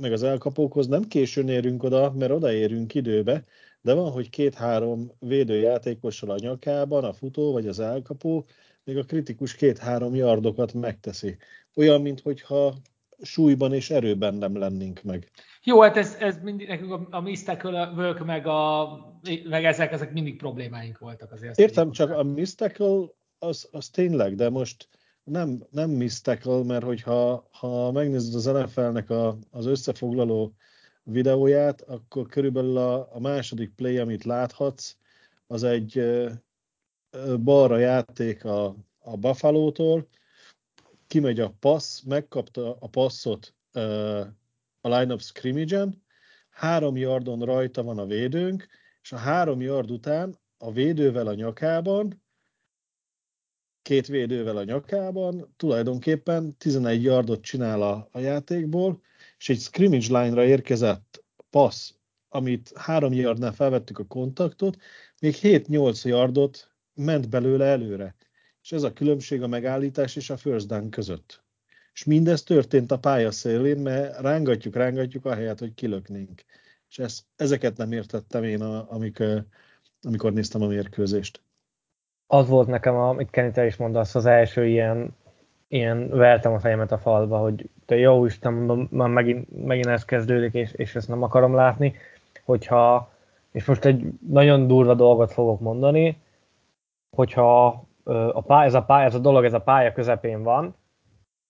meg az elkapókhoz nem későn érünk oda, mert odaérünk időbe, de van, hogy két-három védőjátékossal a nyakában, a futó vagy az elkapó, még a kritikus két-három yardokat megteszi. Olyan, mintha súlyban és erőben nem lennénk meg. Jó, hát ez, ez mindig nekünk a, a Mystical meg, a, meg ezek, ezek mindig problémáink voltak azért. Értem, csak a Mystical az, az tényleg, de most nem, nem Mystical, mert hogyha ha megnézed az NFL-nek a, az összefoglaló videóját, akkor körülbelül a, a második play, amit láthatsz, az egy balra játék a, a Buffalo-tól, kimegy a passz, megkapta a passzot a line of scrimmage-en, három yardon rajta van a védőnk, és a három yard után a védővel a nyakában, két védővel a nyakában, tulajdonképpen 11 yardot csinál a, a játékból, és egy scrimmage line-ra érkezett passz, amit három yardnál felvettük a kontaktot, még 7-8 yardot ment belőle előre. És ez a különbség a megállítás és a first down között. És mindez történt a pálya szélén, mert rángatjuk, rángatjuk a helyet, hogy kilöknénk. És ez, ezeket nem értettem én, a, amik, amikor néztem a mérkőzést. Az volt nekem, amit Kenny, te is mondasz, az első ilyen ilyen vertem a fejemet a falba, hogy te jó Isten, mondom, már megint, megint ez kezdődik, és, és ezt nem akarom látni, hogyha, és most egy nagyon durva dolgot fogok mondani, hogyha a pálya, ez, a pálya, ez a dolog, ez a pálya közepén van,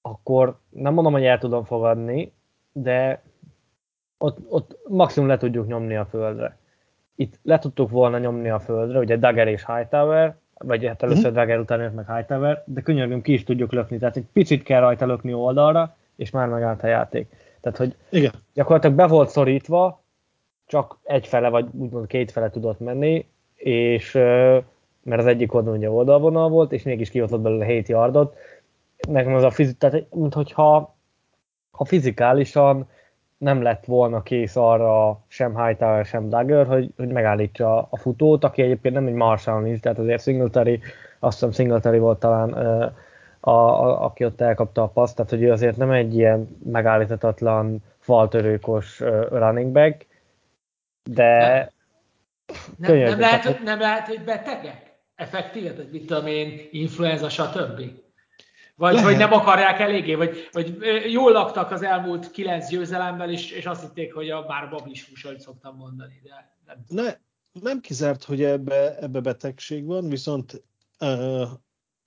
akkor nem mondom, hogy el tudom fogadni, de ott, ott maximum le tudjuk nyomni a földre. Itt le tudtuk volna nyomni a földre, ugye Dagger és Hightower, vagy hát először mm-hmm. Dagger után jött meg Hightower, de könyörgöm ki is tudjuk lökni, tehát egy picit kell rajta lökni oldalra, és már megállt a játék. Tehát, hogy Igen. gyakorlatilag be volt szorítva, csak egy fele, vagy úgymond két fele tudott menni, és mert az egyik oldalon ugye oldalvonal volt, és mégis kihozott belőle 7 yardot. Nekem az a fizik, tehát mintha ha fizikálisan nem lett volna kész arra sem Hightower, sem Dagger, hogy, hogy megállítsa a futót, aki egyébként nem egy Marshall nincs, tehát azért Singletary, azt hiszem Singletary volt talán a, a, aki ott elkapta a paszt, tehát hogy ő azért nem egy ilyen megállíthatatlan faltörőkos running back, de nem, nem, nem, lehet, hogy, nem lehet, hogy betegek? Effektív, hogy mit tudom én, influenza, stb. Vagy, vagy nem akarják eléggé, vagy, vagy jól laktak az elmúlt kilenc győzelemmel, és, és azt hitték, hogy a bár bablis hús, ahogy szoktam mondani. De nem, ne, nem kizárt, hogy ebbe, ebbe betegség van, viszont uh,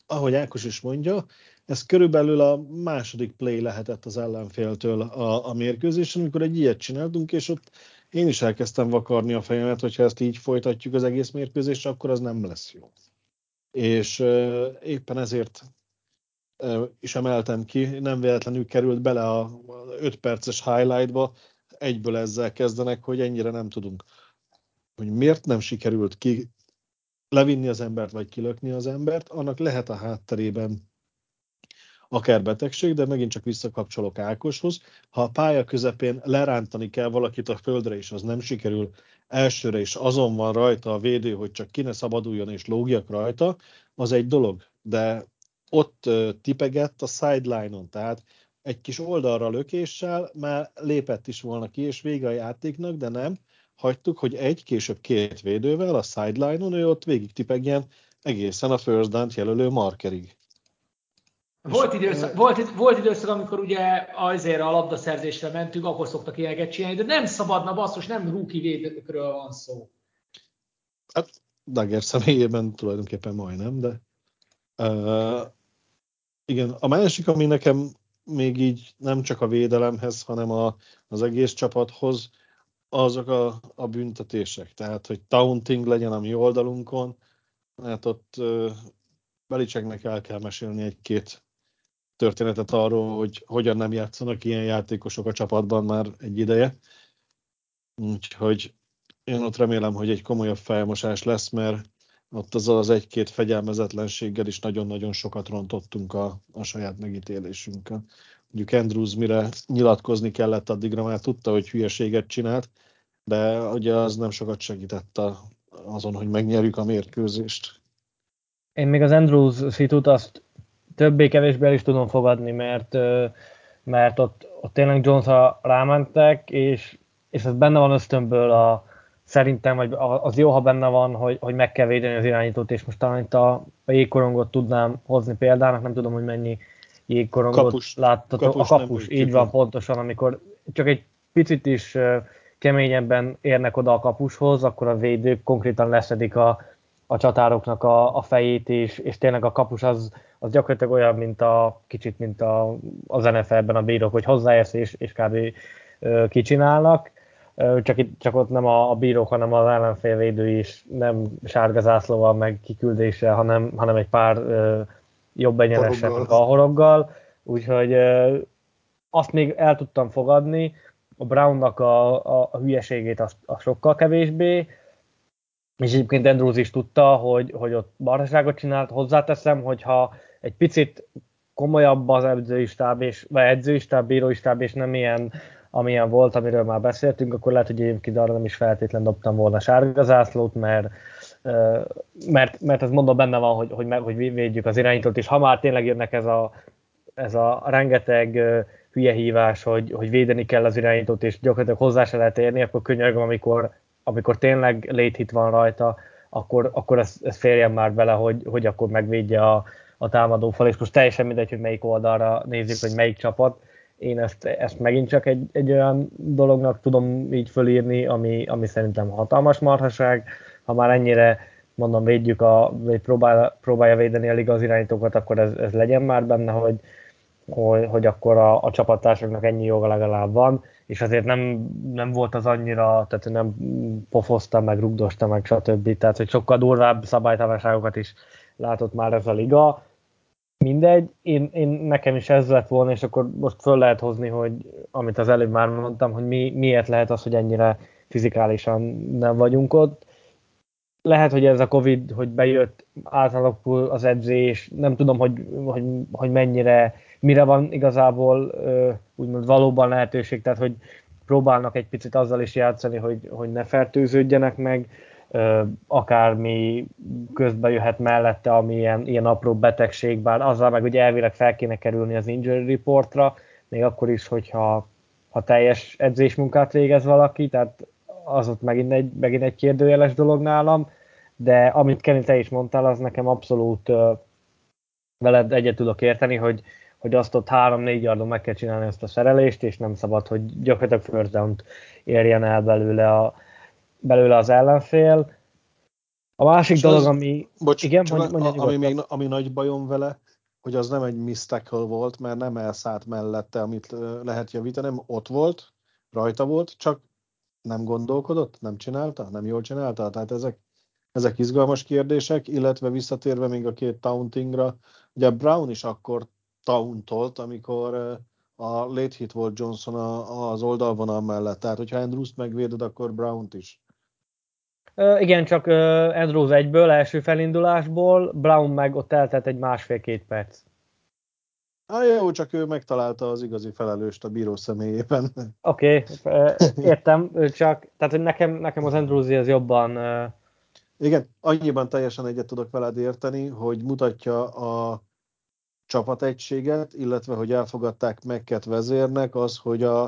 ahogy Ákos is mondja, ez körülbelül a második play lehetett az ellenféltől a, a mérkőzésen, amikor egy ilyet csináltunk, és ott én is elkezdtem vakarni a fejemet, hogyha ezt így folytatjuk az egész mérkőzést, akkor az nem lesz jó. És uh, éppen ezért is emeltem ki, nem véletlenül került bele a 5 perces highlightba, egyből ezzel kezdenek, hogy ennyire nem tudunk. Hogy miért nem sikerült ki levinni az embert, vagy kilökni az embert, annak lehet a hátterében akár betegség, de megint csak visszakapcsolok Ákoshoz. Ha a pálya közepén lerántani kell valakit a földre, és az nem sikerül elsőre, és azon van rajta a védő, hogy csak ki ne szabaduljon és lógjak rajta, az egy dolog. De ott tipegett a sideline-on, tehát egy kis oldalra lökéssel már lépett is volna ki, és vége a játéknak, de nem. Hagytuk, hogy egy, később két védővel a sideline-on ő ott végig tipegjen egészen a first down jelölő markerig. Volt időszak, volt, volt időszak, amikor ugye azért a labdaszerzésre mentünk, akkor szoktak ilyeneket csinálni, de nem szabadna basszus, nem rúki védőkről van szó. Hát Dagger személyében tulajdonképpen majdnem, de uh, igen, a másik, ami nekem még így nem csak a védelemhez, hanem a, az egész csapathoz, azok a, a büntetések. Tehát, hogy taunting legyen a mi oldalunkon, hát ott uh, Belicseknek el kell mesélni egy-két történetet arról, hogy hogyan nem játszanak ilyen játékosok a csapatban már egy ideje. Úgyhogy én ott remélem, hogy egy komolyabb felmosás lesz, mert ott az az egy-két fegyelmezetlenséggel is nagyon-nagyon sokat rontottunk a, a saját megítélésünkön. Mondjuk Andrews mire nyilatkozni kellett, addigra már tudta, hogy hülyeséget csinált, de ugye az nem sokat segített a, azon, hogy megnyerjük a mérkőzést. Én még az Andrews szitut azt többé-kevésbé el is tudom fogadni, mert, mert ott, ott tényleg Jones-ra rámentek, és, és ez benne van ösztönből a, szerintem, vagy az jó, ha benne van, hogy, hogy meg kell védeni az irányítót, és most talán itt a, jégkorongot tudnám hozni példának, nem tudom, hogy mennyi jégkorongot kapus, láttatok. Kapus, a kapus, így van, pontosan, amikor csak egy picit is keményebben érnek oda a kapushoz, akkor a védők konkrétan leszedik a, a csatároknak a, a fejét, és, és tényleg a kapus az, az gyakorlatilag olyan, mint a kicsit, mint a, az NFL-ben a bírók, hogy hozzáérsz, és, és kb. kicsinálnak. Csak, itt, csak ott nem a, a bírók, hanem az ellenfélvédő is nem sárga zászlóval, meg kiküldéssel, hanem, hanem egy pár ö, jobb egyenesen a horoggal. Úgyhogy ö, azt még el tudtam fogadni, a Brownnak a, a, a hülyeségét azt, a sokkal kevésbé, és egyébként Andrews is tudta, hogy, hogy ott marhaságot csinált. Hozzáteszem, hogyha egy picit komolyabb az edzői stáb, és, vagy edzői stáb, bírói stáb, és nem ilyen, amilyen volt, amiről már beszéltünk, akkor lehet, hogy egyébként arra nem is feltétlen dobtam volna sárgazászlót, mert mert, mert ez mondom benne van, hogy, hogy, meg, hogy védjük az irányítót, és ha már tényleg jönnek ez a, ez a rengeteg hülye hívás, hogy, hogy védeni kell az irányítót, és gyakorlatilag hozzá se lehet érni, akkor könyörgöm, amikor amikor tényleg léthit van rajta, akkor, akkor ez, ez férjen már bele, hogy, hogy akkor megvédje a, a támadó fal, és most teljesen mindegy, hogy melyik oldalra nézzük, hogy melyik csapat. Én ezt, ezt megint csak egy, egy olyan dolognak tudom így fölírni, ami, ami szerintem hatalmas marhaság. Ha már ennyire mondom, védjük a, vagy próbál, próbálja védeni a liga az irányítókat, akkor ez, ez legyen már benne, hogy, hogy, hogy akkor a, a csapattársaknak ennyi joga legalább van és azért nem, nem volt az annyira, tehát nem pofozta meg, rugdosta meg, stb. Tehát, hogy sokkal durvább szabálytalanságokat is látott már ez a liga. Mindegy, én, én nekem is ez lett volna, és akkor most föl lehet hozni, hogy amit az előbb már mondtam, hogy mi, miért lehet az, hogy ennyire fizikálisan nem vagyunk ott. Lehet, hogy ez a Covid, hogy bejött, átalakul az edzés, nem tudom, hogy, hogy, hogy mennyire mire van igazából úgymond valóban lehetőség, tehát hogy próbálnak egy picit azzal is játszani, hogy, hogy ne fertőződjenek meg, akármi közbe jöhet mellette, ami ilyen, ilyen apró betegség, bár azzal meg ugye elvileg fel kéne kerülni az injury reportra, még akkor is, hogyha ha teljes edzésmunkát végez valaki, tehát az ott megint egy, megint egy kérdőjeles dolog nálam, de amit Kenny te is mondtál, az nekem abszolút uh, veled egyet tudok érteni, hogy hogy azt ott 3-4 yardon meg kell csinálni ezt a szerelést, és nem szabad, hogy gyakorlatilag first down érjen el belőle, a, belőle az ellenfél. A másik és dolog, az, ami... Bocs, igen, mondj, mondj, a, ami, még, ami nagy bajom vele, hogy az nem egy mistackle volt, mert nem elszállt mellette, amit lehet javítani, nem ott volt, rajta volt, csak nem gondolkodott, nem csinálta, nem jól csinálta, tehát ezek, ezek izgalmas kérdések, illetve visszatérve még a két tauntingra, ugye Brown is akkor tauntolt, amikor a late hit volt Johnson az oldalvonal mellett. Tehát, hogyha Andrews-t megvéded, akkor Brown-t is. Igen, csak Andrews egyből, első felindulásból, Brown meg ott eltelt egy másfél-két perc. Ah, jó, csak ő megtalálta az igazi felelőst a bíró személyében. Oké, okay, értem, csak tehát nekem, nekem az Andrews az jobban... Igen, annyiban teljesen egyet tudok veled érteni, hogy mutatja a csapategységet, illetve hogy elfogadták Mekket vezérnek, az, hogy a,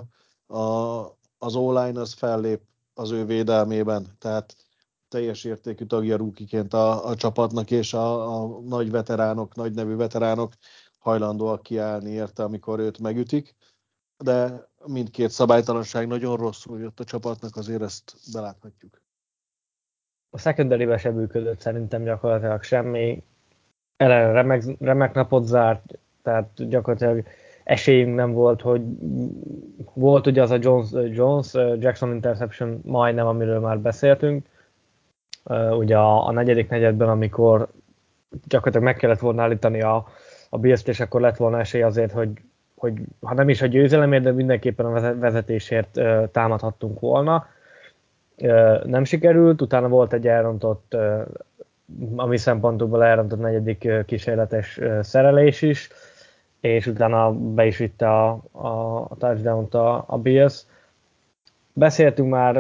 a, az online az fellép az ő védelmében. Tehát teljes értékű tagja rúkiként a, a csapatnak, és a, a nagy veteránok, nagy nevű veteránok hajlandóak kiállni érte, amikor őt megütik. De mindkét szabálytalanság nagyon rosszul jött a csapatnak, azért ezt beláthatjuk. A secondary sem működött szerintem gyakorlatilag semmi. Ellen remek, remek napot zárt, tehát gyakorlatilag esélyünk nem volt, hogy volt ugye az a Jones, Jones Jackson interception majdnem, amiről már beszéltünk, ugye a, a negyedik negyedben, amikor gyakorlatilag meg kellett volna állítani a, a bills és akkor lett volna esély azért, hogy, hogy ha nem is a győzelemért, de mindenképpen a vezetésért támadhattunk volna. Nem sikerült, utána volt egy elrontott, a mi szempontokból elrontott negyedik kísérletes szerelés is, és utána be is vitte a, a, a touchdown-t a, a Bills. Beszéltünk már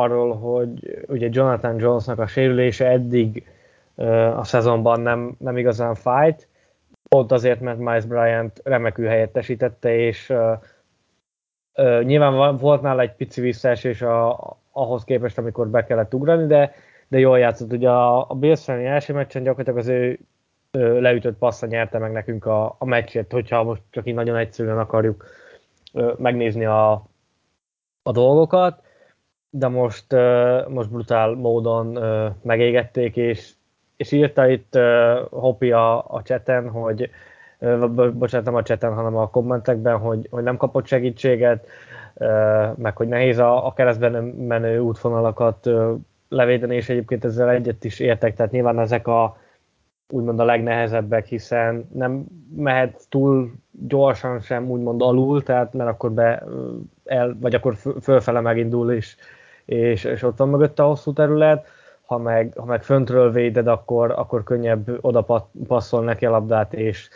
arról, hogy ugye Jonathan Jonesnak a sérülése eddig a szezonban nem, nem igazán fájt, pont azért, mert Miles Bryant remekül helyettesítette, és nyilván volt nála egy pici visszaesés a, ahhoz képest, amikor be kellett ugrani, de, de jól játszott. Ugye a, a Bills első meccsen gyakorlatilag az ő leütött passza nyerte meg nekünk a, a meccsét, hogyha most csak így nagyon egyszerűen akarjuk uh, megnézni a, a dolgokat de most, most brutál módon megégették, és, és írta itt Hopi a, a cseten, hogy bocsánat, nem a cseten, hanem a kommentekben, hogy, hogy nem kapott segítséget, meg hogy nehéz a, a keresztben menő útvonalakat levédeni, és egyébként ezzel egyet is értek, tehát nyilván ezek a úgymond a legnehezebbek, hiszen nem mehet túl gyorsan sem úgymond alul, tehát mert akkor be el, vagy akkor fölfele megindul, és és, és ott van mögött a hosszú terület, ha meg, ha meg föntről véded, akkor, akkor könnyebb oda passzol neki a labdát, és,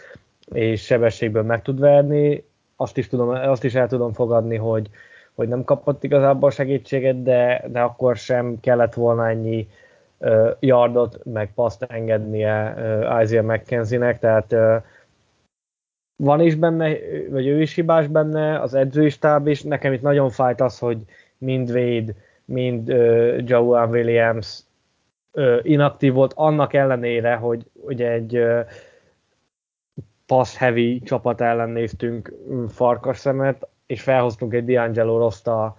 és sebességből meg tud verni. Azt is, tudom, azt is el tudom fogadni, hogy, hogy nem kapott igazából segítséget, de, de akkor sem kellett volna ennyi uh, yardot, meg paszt engednie uh, Isaiah McKenzie-nek, tehát uh, van is benne, vagy ő is hibás benne, az edzői stáb is. Nekem itt nagyon fájt az, hogy mind véd, mind uh, Joan Williams uh, inaktív volt, annak ellenére, hogy ugye egy uh, pass-heavy csapat ellen néztünk farkas szemet, és felhoztunk egy D'Angelo Rost a,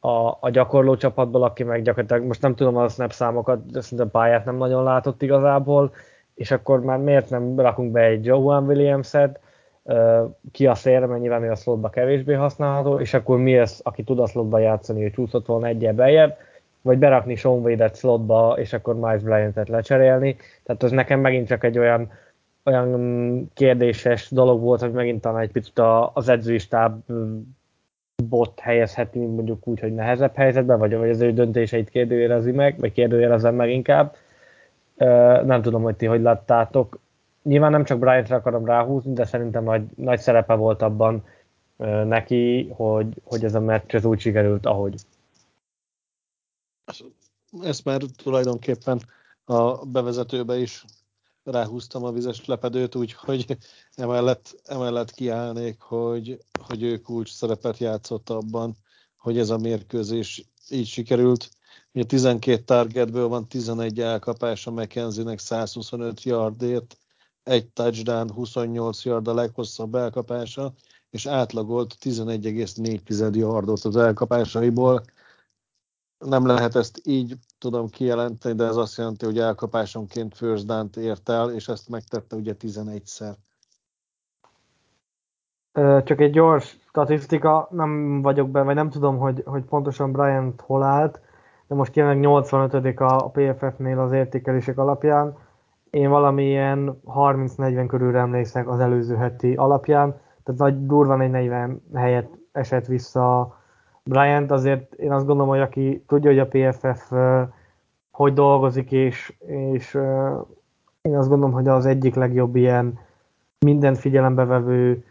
a, a gyakorló csapatból, aki meg gyakorlatilag, most nem tudom a snap számokat, de szerintem pályát nem nagyon látott igazából, és akkor már miért nem rakunk be egy Joan Williams-et, ki a szélre, mert nyilván a slotba kevésbé használható, és akkor mi az, aki tud a slotba játszani, hogy csúszott volna egyel beljebb, vagy berakni Sean Wade-et slotba, és akkor Miles Bryant-et lecserélni. Tehát az nekem megint csak egy olyan, olyan kérdéses dolog volt, hogy megint talán egy picit az edzői stáb bot helyezheti mondjuk úgy, hogy nehezebb helyzetben, vagy, vagy az ő döntéseit kérdőjelezi meg, vagy kérdőjelezem meg inkább. Nem tudom, hogy ti hogy láttátok nyilván nem csak Bryant-re akarom ráhúzni, de szerintem nagy, nagy szerepe volt abban neki, hogy, hogy ez a meccs ez úgy sikerült, ahogy. Ezt már tulajdonképpen a bevezetőbe is ráhúztam a vizes lepedőt, úgyhogy emellett, emellett kiállnék, hogy, hogy ő kulcs szerepet játszott abban, hogy ez a mérkőzés így sikerült. Ugye 12 targetből van 11 elkapása McKenzie-nek 125 yardért, egy touchdown, 28 yard a leghosszabb elkapása, és átlagolt 11,4 yardot az elkapásaiból. Nem lehet ezt így tudom kijelenteni, de ez azt jelenti, hogy elkapásonként first down ért el, és ezt megtette ugye 11-szer. Csak egy gyors statisztika, nem vagyok benne, vagy nem tudom, hogy, hogy pontosan Bryant hol állt, de most jelenleg 85 a PFF-nél az értékelések alapján én valamilyen 30-40 körül emlékszek az előző heti alapján, tehát nagy durvan egy 40 helyet esett vissza Bryant, azért én azt gondolom, hogy aki tudja, hogy a PFF hogy dolgozik, és, és én azt gondolom, hogy az egyik legjobb ilyen mindent figyelembe vevő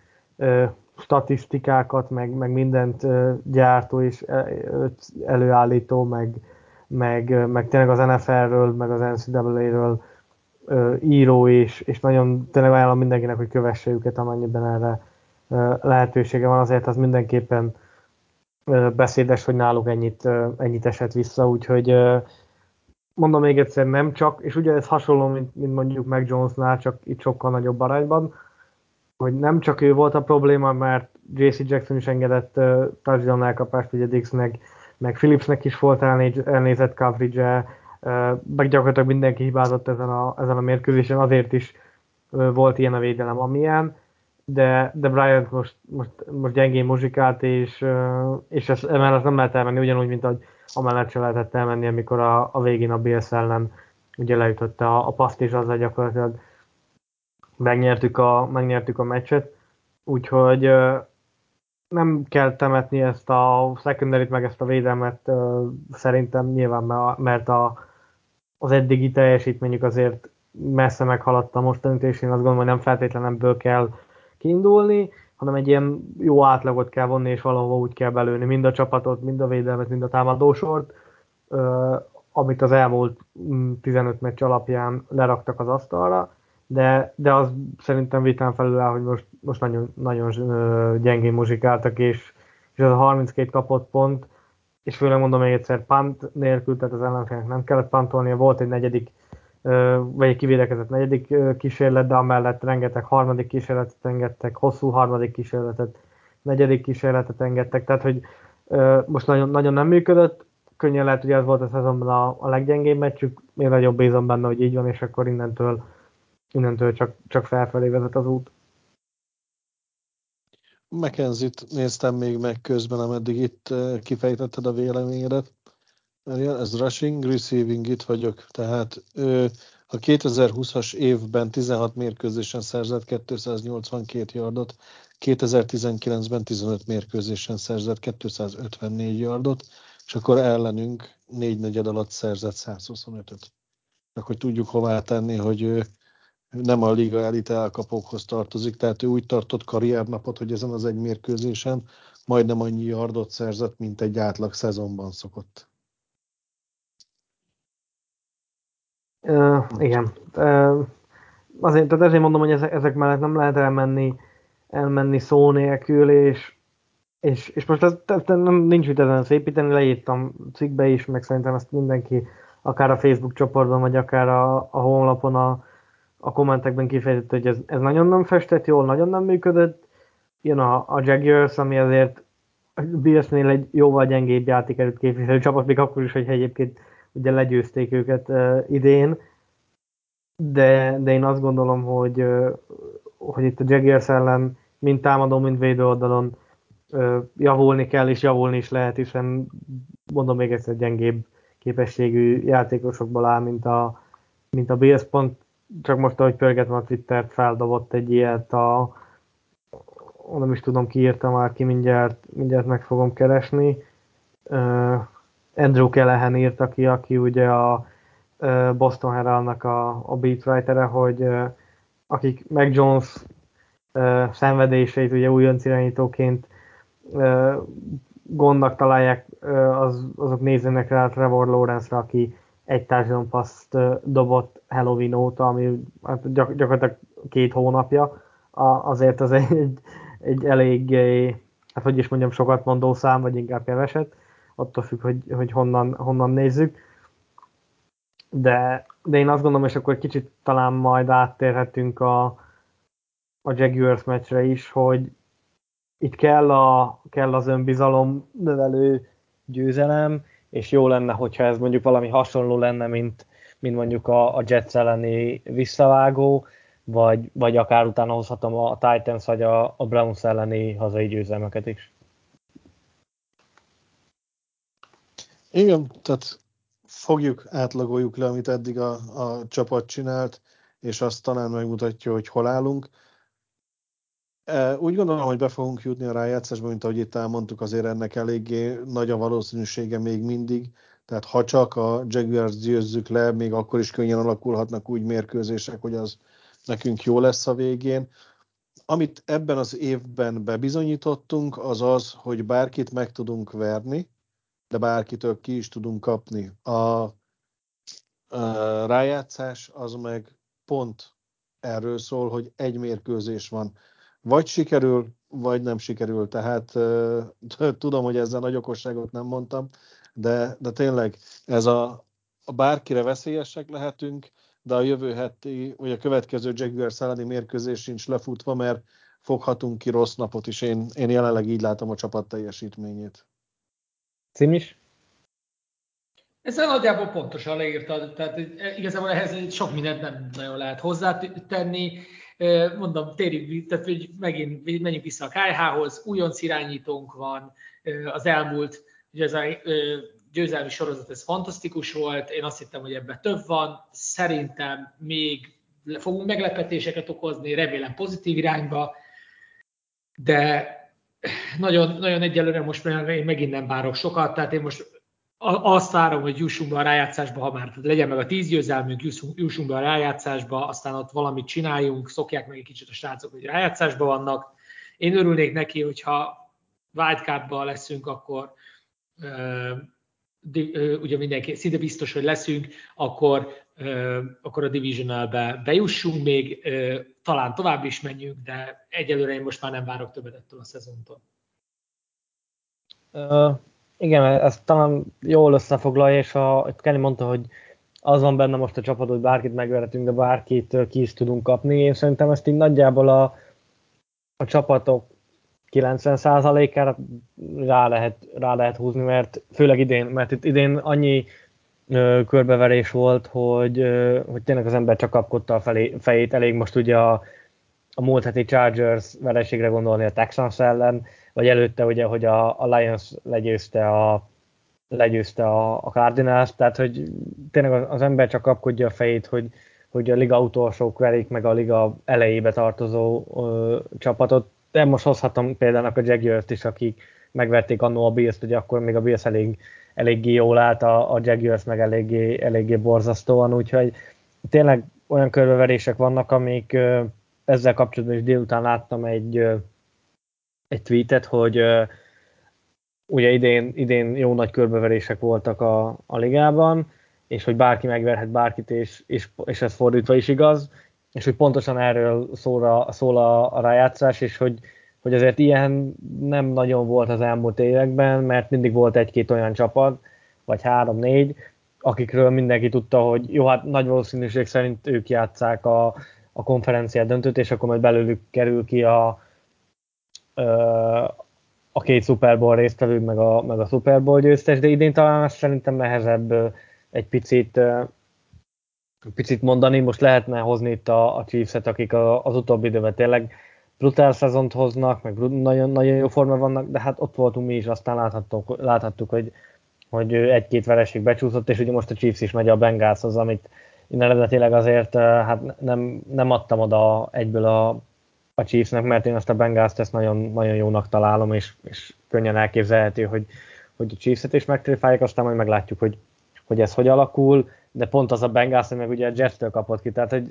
statisztikákat, meg, meg mindent gyártó és előállító, meg, meg, meg tényleg az NFL-ről, meg az NCAA-ről író, és, és nagyon tényleg ajánlom mindenkinek, hogy kövesse őket, amennyiben erre lehetősége van, azért az mindenképpen beszédes, hogy náluk ennyit, ennyit esett vissza, úgyhogy mondom még egyszer, nem csak, és ugye ez hasonló, mint, mint mondjuk meg Jonesnál, csak itt sokkal nagyobb arányban, hogy nem csak ő volt a probléma, mert JC Jackson is engedett uh, touchdown elkapást, ugye Dixnek, meg Phillipsnek is volt elnéz, elnézett coverage uh, meg gyakorlatilag mindenki hibázott ezen a, ezen a mérkőzésen, azért is volt ilyen a védelem, amilyen, de, de Bryant most, most, most gyengén muzsikált, és, és ezt emellett nem lehet elmenni, ugyanúgy, mint ahogy amellett se lehetett elmenni, amikor a, a végén a Bills ellen ugye leütötte a, a paszt, és azzal gyakorlatilag megnyertük a, megnyertük a meccset, úgyhogy nem kell temetni ezt a secondary meg ezt a védelmet szerintem nyilván, mert a, az eddigi teljesítményük azért messze meghaladta mostanit, és én azt gondolom, hogy nem feltétlenül ebből kell kiindulni, hanem egy ilyen jó átlagot kell vonni, és valahova úgy kell belőni mind a csapatot, mind a védelmet, mind a támadósort, amit az elmúlt 15 mm, meccs alapján leraktak az asztalra, de, de az szerintem vitán felül áll, hogy most, most nagyon, nagyon gyengén muzsikáltak, és, és az a 32 kapott pont, és főleg mondom még egyszer, pant nélkül, tehát az ellenfélnek nem kellett pantolnia, volt egy negyedik vagy egy kivédekezett negyedik kísérlet, de amellett rengeteg harmadik kísérletet engedtek, hosszú harmadik kísérletet, negyedik kísérletet engedtek, tehát hogy most nagyon, nagyon nem működött, könnyen lehet, hogy ez volt a szezonban a, a leggyengébb meccsük, még nagyobb bízom benne, hogy így van, és akkor innentől, innentől csak, csak felfelé vezet az út. McKenzie-t néztem még meg közben, ameddig itt kifejtetted a véleményedet ez rushing, receiving, itt vagyok. Tehát ő a 2020-as évben 16 mérkőzésen szerzett 282 yardot, 2019-ben 15 mérkőzésen szerzett 254 yardot, és akkor ellenünk négy negyed alatt szerzett 125-öt. Csak hogy tudjuk hová tenni, hogy ő nem a liga elite elkapókhoz tartozik, tehát ő úgy tartott karriernapot, hogy ezen az egy mérkőzésen majdnem annyi yardot szerzett, mint egy átlag szezonban szokott. Uh, igen. Uh, azért, tehát ezért mondom, hogy ezek, ezek mellett nem lehet elmenni, elmenni szó nélkül, és, és, és most ez, ez nem, nincs mit ezen szépíteni, leírtam cikkbe is, meg szerintem ezt mindenki, akár a Facebook csoportban, vagy akár a, a honlapon a, a kommentekben kifejtett, hogy ez, ez nagyon nem festett jól, nagyon nem működött. Jön a, a Jaguars, ami azért Billsnél egy jóval gyengébb játékerőt képviselő csapat, még akkor is, hogy egyébként ugye legyőzték őket uh, idén, de, de én azt gondolom, hogy, uh, hogy itt a Jaguars ellen mind támadó, mind védő oldalon uh, javulni kell, és javulni is lehet, hiszen mondom még egyszer gyengébb képességű játékosokból áll, mint a, mint a Bills, pont csak most, ahogy pörgetem a Twittert, feldobott egy ilyet a nem is tudom, ki írta már ki, mindjárt, mindjárt meg fogom keresni. Uh, Andrew Kelehen írt, aki, aki ugye a Boston Heraldnak a, a beatwritere, hogy akik meg Jones szenvedéseit ugye újonc irányítóként gondnak találják, az, azok nézzenek rá Trevor Lawrence-ra, aki egy társadalom paszt dobott Halloween óta, ami hát gyak, gyakorlatilag két hónapja, azért az egy, egy elég, hát hogy is mondjam, sokat mondó szám, vagy inkább keveset attól függ, hogy, hogy honnan, honnan nézzük. De, de én azt gondolom, és akkor kicsit talán majd áttérhetünk a, a Jaguars meccsre is, hogy itt kell, a, kell az önbizalom növelő győzelem, és jó lenne, hogyha ez mondjuk valami hasonló lenne, mint, mint mondjuk a, a Jets elleni visszavágó, vagy, vagy akár utána hozhatom a Titans vagy a, a Browns elleni hazai győzelmeket is. Igen, tehát fogjuk, átlagoljuk le, amit eddig a, a csapat csinált, és azt talán megmutatja, hogy hol állunk. Úgy gondolom, hogy be fogunk jutni a rájátszásba, mint ahogy itt elmondtuk, azért ennek eléggé nagy a valószínűsége még mindig. Tehát ha csak a Jaguars győzzük le, még akkor is könnyen alakulhatnak úgy mérkőzések, hogy az nekünk jó lesz a végén. Amit ebben az évben bebizonyítottunk, az az, hogy bárkit meg tudunk verni, de bárkitől ki is tudunk kapni. A, a rájátszás az meg pont erről szól, hogy egy mérkőzés van. Vagy sikerül, vagy nem sikerül. Tehát tudom, hogy ezzel nagy okosságot nem mondtam, de, de tényleg ez a, a bárkire veszélyesek lehetünk, de a jövő heti, vagy a következő Jaguars elleni mérkőzés sincs lefutva, mert foghatunk ki rossz napot is. Én, én jelenleg így látom a csapat teljesítményét. Cimis? Ezzel nagyjából pontosan leírtad, tehát igazából ehhez sok mindent nem nagyon lehet hozzátenni. Mondom, térjünk, tehát hogy megint menjünk vissza a KH-hoz, újonc irányítónk van, az elmúlt, ugye ez a győzelmi sorozat, ez fantasztikus volt, én azt hittem, hogy ebben több van, szerintem még fogunk meglepetéseket okozni, remélem pozitív irányba, de nagyon, nagyon egyelőre most én megint nem várok sokat, tehát én most azt várom, hogy jussunk be a rájátszásba, ha már legyen meg a tíz győzelmünk, jussunk be a rájátszásba, aztán ott valamit csináljunk, szokják meg egy kicsit a srácok, hogy rájátszásban vannak. Én örülnék neki, hogyha wildcardban leszünk, akkor ugye mindenki szinte biztos, hogy leszünk, akkor, akkor a divisionalbe bejussunk még, talán tovább is menjünk, de egyelőre én most már nem várok többet ettől a szezontól. Igen, ezt talán jól összefoglalja, és a, Kenny mondta, hogy az van benne most a csapat, hogy bárkit megverhetünk, de bárkit ki is tudunk kapni. Én szerintem ezt így nagyjából a, a csapatok 90%-ára rá lehet, rá lehet húzni, mert főleg idén, mert itt idén annyi ö, körbeverés volt, hogy, ö, hogy tényleg az ember csak kapkodta a felé, fejét. Elég most ugye a, a múlt heti Chargers vereségre gondolni a Texans ellen, vagy előtte ugye, hogy a, a Lions legyőzte a, legyőzte a, a Cardinals, tehát hogy tényleg az, ember csak kapkodja a fejét, hogy, hogy a liga utolsók verik meg a liga elejébe tartozó ö, csapatot, de most hozhatom például a Jaguars-t is, akik megverték annó a Bills-t, ugye akkor még a Bills elég, eléggé jól állt, a, a Jaguars meg eléggé, eléggé borzasztóan, úgyhogy tényleg olyan körbeverések vannak, amik ö, ezzel kapcsolatban is délután láttam egy, ö, egy tweetet, hogy ugye idén, idén jó nagy körbeverések voltak a, a ligában, és hogy bárki megverhet bárkit, és, és, és ez fordítva is igaz, és hogy pontosan erről szól a, szól a, a rájátszás, és hogy, hogy azért ilyen nem nagyon volt az elmúlt években, mert mindig volt egy-két olyan csapat, vagy három-négy, akikről mindenki tudta, hogy jó, hát nagy valószínűség szerint ők játszák a, a konferenciát döntőt, és akkor majd belőlük kerül ki a, a két Super Bowl résztvevő, meg a, meg a Super Bowl győztes, de idén talán azt szerintem nehezebb egy picit picit mondani, most lehetne hozni itt a, a Chiefs-et, akik a, az utóbbi időben tényleg brutál szezont hoznak, meg nagyon, nagyon jó forma vannak, de hát ott voltunk mi is, aztán láthattuk, láthattuk hogy, hogy egy-két vereség becsúszott, és ugye most a Chiefs is megy a Bengalshoz, amit én eredetileg azért hát nem, nem adtam oda egyből a, a Chiefsnek, mert én azt a Bengals-t ezt nagyon, nagyon jónak találom, és, és könnyen elképzelhető, hogy, hogy a Chiefs-et is megtréfálják, aztán majd meglátjuk, hogy, hogy ez hogy alakul de pont az a Bengals, hogy meg ugye a Jets-től kapott ki, tehát hogy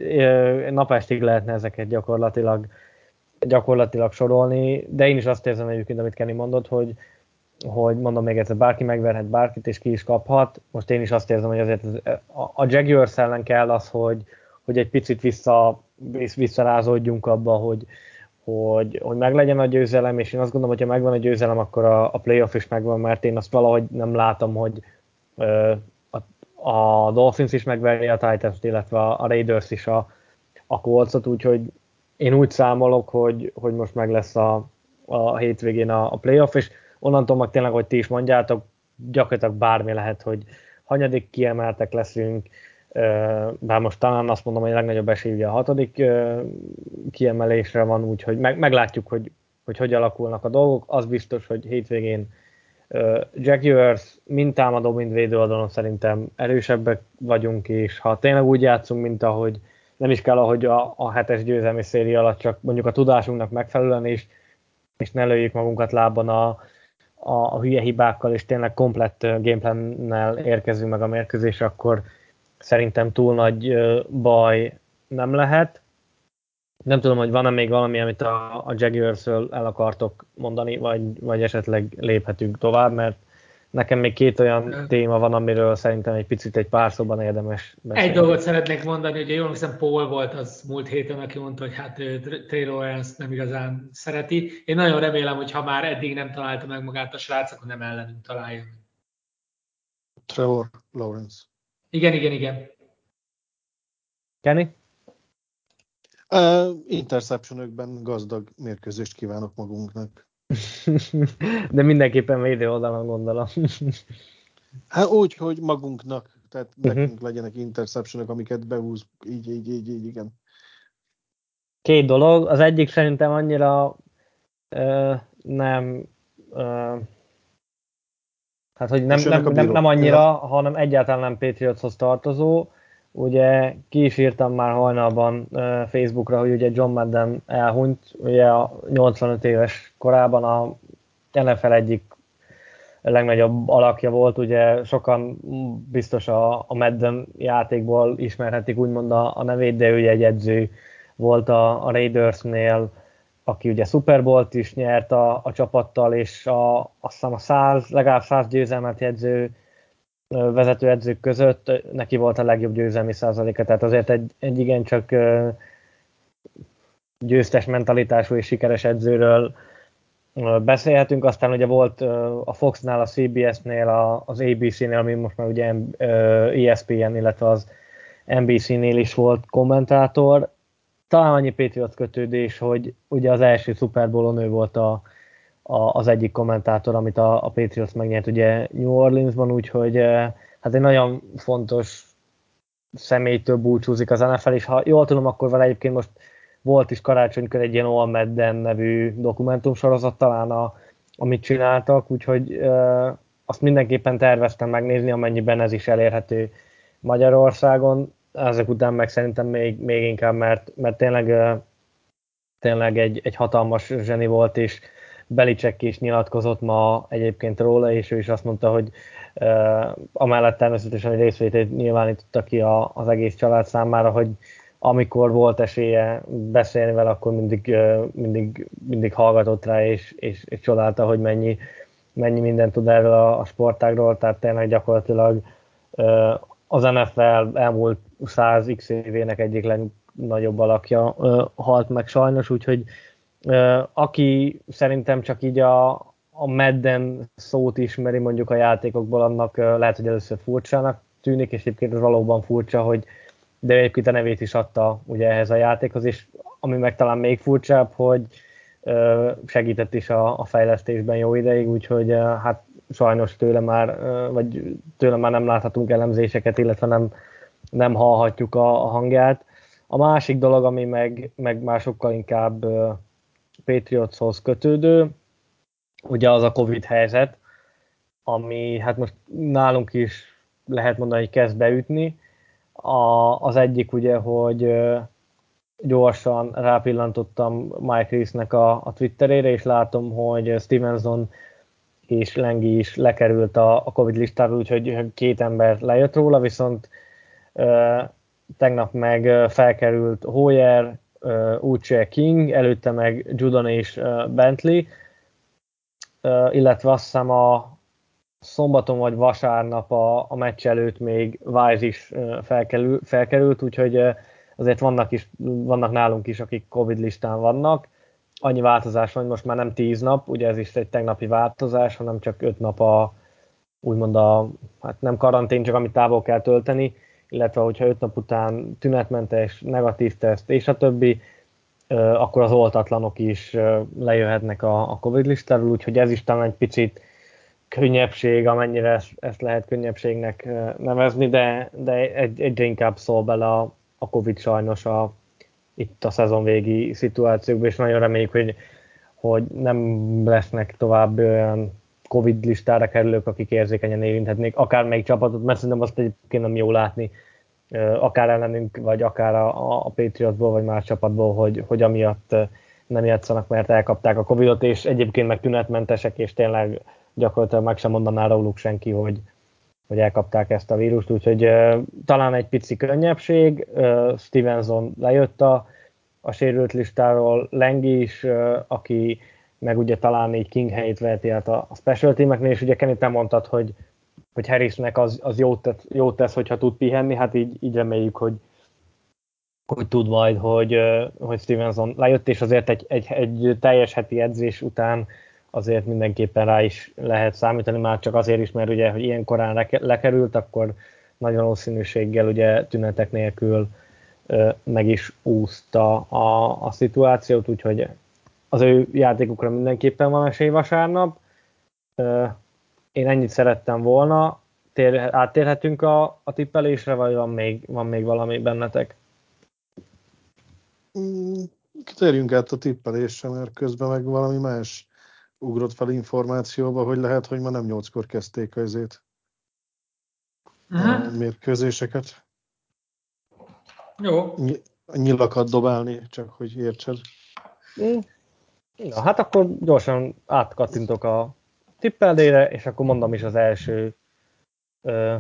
napestig lehetne ezeket gyakorlatilag, gyakorlatilag sorolni, de én is azt érzem egyébként, amit Kenny mondott, hogy, hogy mondom még egyszer, bárki megverhet bárkit, és ki is kaphat. Most én is azt érzem, hogy azért a Jaguars ellen kell az, hogy, hogy egy picit vissza, visszarázódjunk abba, hogy, hogy, hogy meglegyen a győzelem, és én azt gondolom, hogy ha megvan a győzelem, akkor a, a playoff is megvan, mert én azt valahogy nem látom, hogy a Dolphins is megveri a Titans-t, illetve a Raiders is a, a Colts-ot, úgyhogy én úgy számolok, hogy, hogy most meg lesz a, a hétvégén a, a playoff, és onnantól meg tényleg, hogy ti is mondjátok, gyakorlatilag bármi lehet, hogy hanyadik kiemeltek leszünk, bár most talán azt mondom, hogy a legnagyobb esély ugye a hatodik kiemelésre van, úgyhogy meg, meglátjuk, hogy, hogy hogy alakulnak a dolgok. Az biztos, hogy hétvégén Jack Ewers mind támadó, mind védő oldalon szerintem erősebbek vagyunk, és ha tényleg úgy játszunk, mint ahogy nem is kell, ahogy a, a hetes győzelmi széria alatt, csak mondjuk a tudásunknak megfelelően is, és ne lőjük magunkat lábban a, a, a hülye hibákkal, és tényleg komplett gameplannel érkezünk meg a mérkőzésre, akkor szerintem túl nagy baj nem lehet. Nem tudom, hogy van-e még valami, amit a, a jaguars el akartok mondani, vagy, vagy esetleg léphetünk tovább, mert nekem még két olyan téma van, amiről szerintem egy picit egy pár szóban érdemes beszélni. Egy dolgot szeretnék mondani, hogy jól hiszem Paul volt az múlt héten, aki mondta, hogy hát Trey Lawrence nem igazán szereti. Én nagyon remélem, hogy ha már eddig nem találta meg magát a srác, akkor nem ellenünk találja. Trevor Lawrence. Igen, igen, igen. Kenny? Uh, interceptionökben gazdag mérkőzést kívánok magunknak. De mindenképpen védő oldalon gondolom. hát úgy, hogy magunknak, tehát uh-huh. nekünk legyenek interceptionok, amiket behúz, így, így, így, így, igen. Két dolog. Az egyik szerintem annyira uh, nem uh, hát, hogy nem, nem, nem, nem annyira, hanem egyáltalán nem Patriotshoz tartozó. Ugye ki is írtam már hajnalban Facebookra, hogy ugye John Madden elhunyt, ugye a 85 éves korában a NFL egyik legnagyobb alakja volt, ugye sokan biztos a, a Madden játékból ismerhetik úgymond a, a nevét, de ő egy edző volt a, a Raidersnél, aki ugye Super Bowl-t is nyert a, a csapattal, és a, azt hiszem a 100, legalább 100 győzelmet jegyző vezetőedzők között neki volt a legjobb győzelmi százaléka, tehát azért egy, egy igencsak győztes mentalitású és sikeres edzőről beszélhetünk. Aztán ugye volt a Foxnál, a CBS-nél, az ABC-nél, ami most már ugye ESPN, illetve az NBC-nél is volt kommentátor. Talán annyi Patriots kötődés, hogy ugye az első Super Bowl-on ő volt a, az egyik kommentátor, amit a, a Patriots megnyert ugye New Orleansban, úgyhogy eh, hát egy nagyon fontos személytől búcsúzik az NFL, és ha jól tudom, akkor vele egyébként most volt is karácsonykor egy ilyen All Madden nevű dokumentumsorozat talán, a, amit csináltak, úgyhogy e, azt mindenképpen terveztem megnézni, amennyiben ez is elérhető Magyarországon. Ezek után meg szerintem még, még inkább, mert, mert tényleg, tényleg egy, egy hatalmas zseni volt, és Belicek is nyilatkozott ma egyébként róla, és ő is azt mondta, hogy uh, amellett természetesen, hogy részvétét nyilvánította ki a, az egész család számára, hogy amikor volt esélye beszélni vele, akkor mindig, uh, mindig, mindig hallgatott rá, és, és, és csodálta, hogy mennyi, mennyi mindent tud erről a, a sportágról, tehát tényleg gyakorlatilag uh, az NFL elmúlt 100 x évének egyik legnagyobb alakja halt meg sajnos, úgyhogy aki szerintem csak így a, a Madden szót ismeri mondjuk a játékokból, annak lehet, hogy először furcsának tűnik, és egyébként ez valóban furcsa, hogy de egyébként a nevét is adta ugye ehhez a játékhoz, és ami meg talán még furcsább, hogy segített is a, a fejlesztésben jó ideig, úgyhogy hát sajnos tőle már, vagy tőle már nem láthatunk elemzéseket, illetve nem, nem hallhatjuk a, a hangját. A másik dolog, ami meg, meg már sokkal inkább Patriotshoz kötődő, ugye az a Covid helyzet, ami hát most nálunk is lehet mondani, hogy kezd beütni. A, az egyik ugye, hogy gyorsan rápillantottam Mike Reese-nek a, a Twitterére, és látom, hogy Stevenson és Lengi is lekerült a, a Covid listáról, úgyhogy két ember lejött róla, viszont tegnap meg felkerült Hoyer, Uche King, előtte meg Judon és Bentley, illetve azt hiszem a szombaton vagy vasárnap a, a meccs előtt még Wise is felkerül, felkerült, úgyhogy azért vannak, is, vannak nálunk is, akik Covid listán vannak. Annyi változás van, hogy most már nem 10 nap, ugye ez is egy tegnapi változás, hanem csak 5 nap a úgymond a, hát nem karantén, csak amit távol kell tölteni, illetve hogyha öt nap után tünetmentes, negatív teszt és a többi, akkor az oltatlanok is lejöhetnek a, Covid listáról, úgyhogy ez is talán egy picit könnyebbség, amennyire ezt, ezt lehet könnyebbségnek nevezni, de, de egy, egyre inkább szól bele a, a Covid sajnos a, itt a szezon végi szituációkban, és nagyon reméljük, hogy, hogy nem lesznek tovább olyan Covid listára kerülők, akik érzékenyen érinthetnék akármelyik csapatot, mert szerintem azt egyébként nem jó látni, akár ellenünk, vagy akár a, a Patriotsból, vagy más csapatból, hogy, hogy amiatt nem játszanak, mert elkapták a Covidot, és egyébként meg tünetmentesek, és tényleg gyakorlatilag meg sem mondaná róluk senki, hogy, hogy elkapták ezt a vírust, úgyhogy talán egy pici könnyebbség, Stevenson lejött a, a sérült listáról, Lengi is, aki meg ugye talán így King helyét veheti át a, a special teameknél, és ugye Kenny, te mondtad, hogy, hogy Harrisnek az, az jót, tesz, jót tesz, hogyha tud pihenni, hát így, így reméljük, hogy, hogy tud majd, hogy, hogy Stevenson lejött, és azért egy, egy, egy teljes heti edzés után azért mindenképpen rá is lehet számítani, már csak azért is, mert ugye, hogy ilyen korán lekerült, akkor nagyon valószínűséggel ugye tünetek nélkül meg is úszta a, a szituációt, úgyhogy az ő játékukra mindenképpen van esély vasárnap. Én ennyit szerettem volna. Tér, áttérhetünk a, a tippelésre, vagy van még, van még valami bennetek? Mm, térjünk át a tippelésre, mert közben meg valami más ugrott fel információba, hogy lehet, hogy ma nem nyolckor kezdték azért a mérkőzéseket. Jó. Nyilakat dobálni, csak hogy értsed. Mm. Na, hát akkor gyorsan átkattintok a tippeldére, és akkor mondom is az első ö,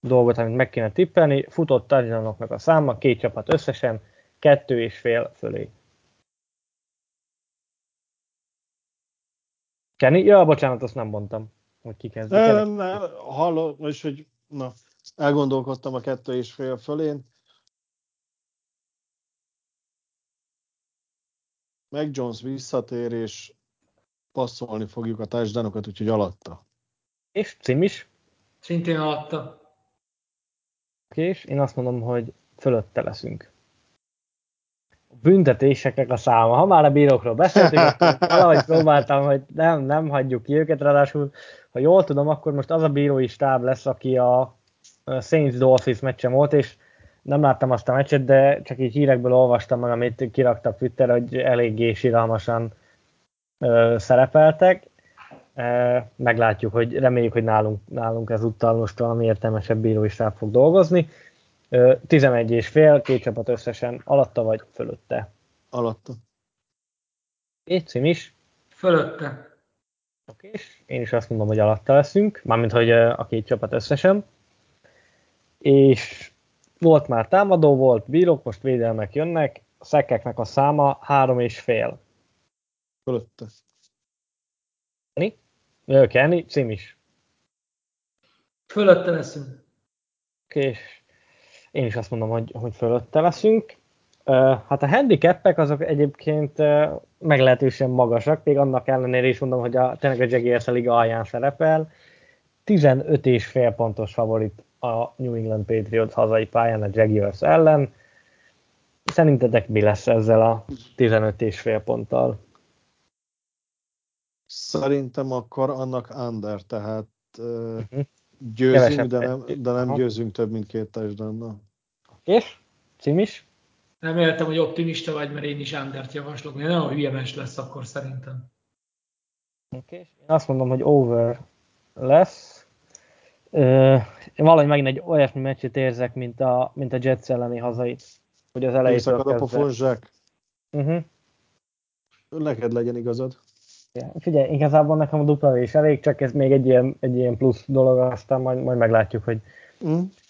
dolgot, amit meg kéne tippelni. Futott touchdownoknak a száma, két csapat összesen, kettő és fél fölé. Kenny? Ja, bocsánat, azt nem mondtam, hogy ki nem, hallom, és hogy na, elgondolkodtam a kettő és fél fölén. Meg Jones visszatér, és passzolni fogjuk a touchdownokat, úgyhogy alatta. És Cim is? Szintén alatta. És én azt mondom, hogy fölötte leszünk. A büntetéseknek a száma. Ha már a bírókról beszéltünk, akkor valahogy próbáltam, hogy nem, nem hagyjuk ki őket, ráadásul, ha jól tudom, akkor most az a bírói stáb lesz, aki a Saints Dolphins meccsen volt, és nem láttam azt a meccset, de csak így hírekből olvastam meg, amit kiraktak Twitter, hogy eléggé síralmasan ö, szerepeltek. E, meglátjuk, hogy reméljük, hogy nálunk, nálunk ezúttal most valami értelmesebb bírói stáb fog dolgozni. Ö, 11 és fél, két csapat összesen alatta vagy fölötte? Alatta. Cím is? Fölötte. Oké, és én is azt mondom, hogy alatta leszünk, mármint, hogy a két csapat összesen. És volt már támadó, volt bírók, most védelmek jönnek, a szekkeknek a száma három és fél. Fölötte. Kenny? Kenny, Cím is. Fölötte leszünk. Oké, és én is azt mondom, hogy, hogy fölötte leszünk. Hát a handicapek azok egyébként meglehetősen magasak, még annak ellenére is mondom, hogy a, tényleg a Jaguars a liga alján szerepel. 15 és fél pontos favorit a New England Patriots hazai pályán a Jaguars ellen. Szerintetek mi lesz ezzel a 15 és fél ponttal? Szerintem akkor annak under, tehát uh-huh. győzünk, de nem, de nem győzünk több, mint két touchdownnal. És? Cím is? Nem értem, hogy optimista vagy, mert én is undert javaslok. Nem a hülye lesz akkor szerintem. Oké, okay. én azt mondom, hogy over lesz. Ö, én valahogy megint egy olyasmi meccset érzek, mint a, mint a Jets elleni hazai. Hogy az elejétől kezdve. a pofonzsák. Uh-huh. Neked legyen igazad. Ja, figyelj, igazából nekem a dupla is elég, csak ez még egy ilyen, egy ilyen plusz dolog, aztán majd, majd meglátjuk, hogy,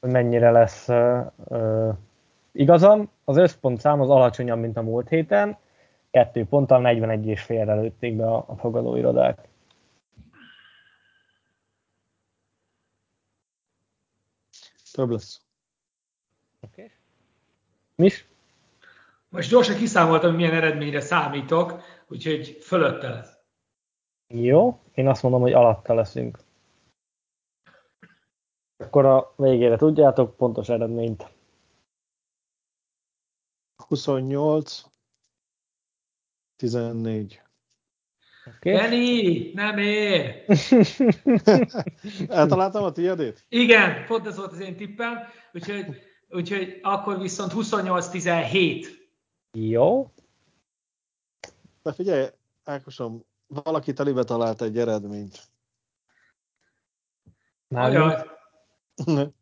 hogy mennyire lesz uh, uh, igazam. Az összpont szám az alacsonyabb, mint a múlt héten. Kettő ponttal 41 és félre lőtték be a, a fogadóirodák. Több lesz. Oké. Okay. Mis? Most gyorsan kiszámoltam, milyen eredményre számítok, úgyhogy fölötte lesz. Jó, én azt mondom, hogy alatta leszünk. Akkor a végére tudjátok pontos eredményt. 28, 14. Okay. Kenny, nem ér! Eltaláltam a tiédét? Igen, pont ez volt az én tippem, úgyhogy, úgyhogy akkor viszont 28-17. Jó. De figyelj, Ákosom, valaki telibe talált egy eredményt. Már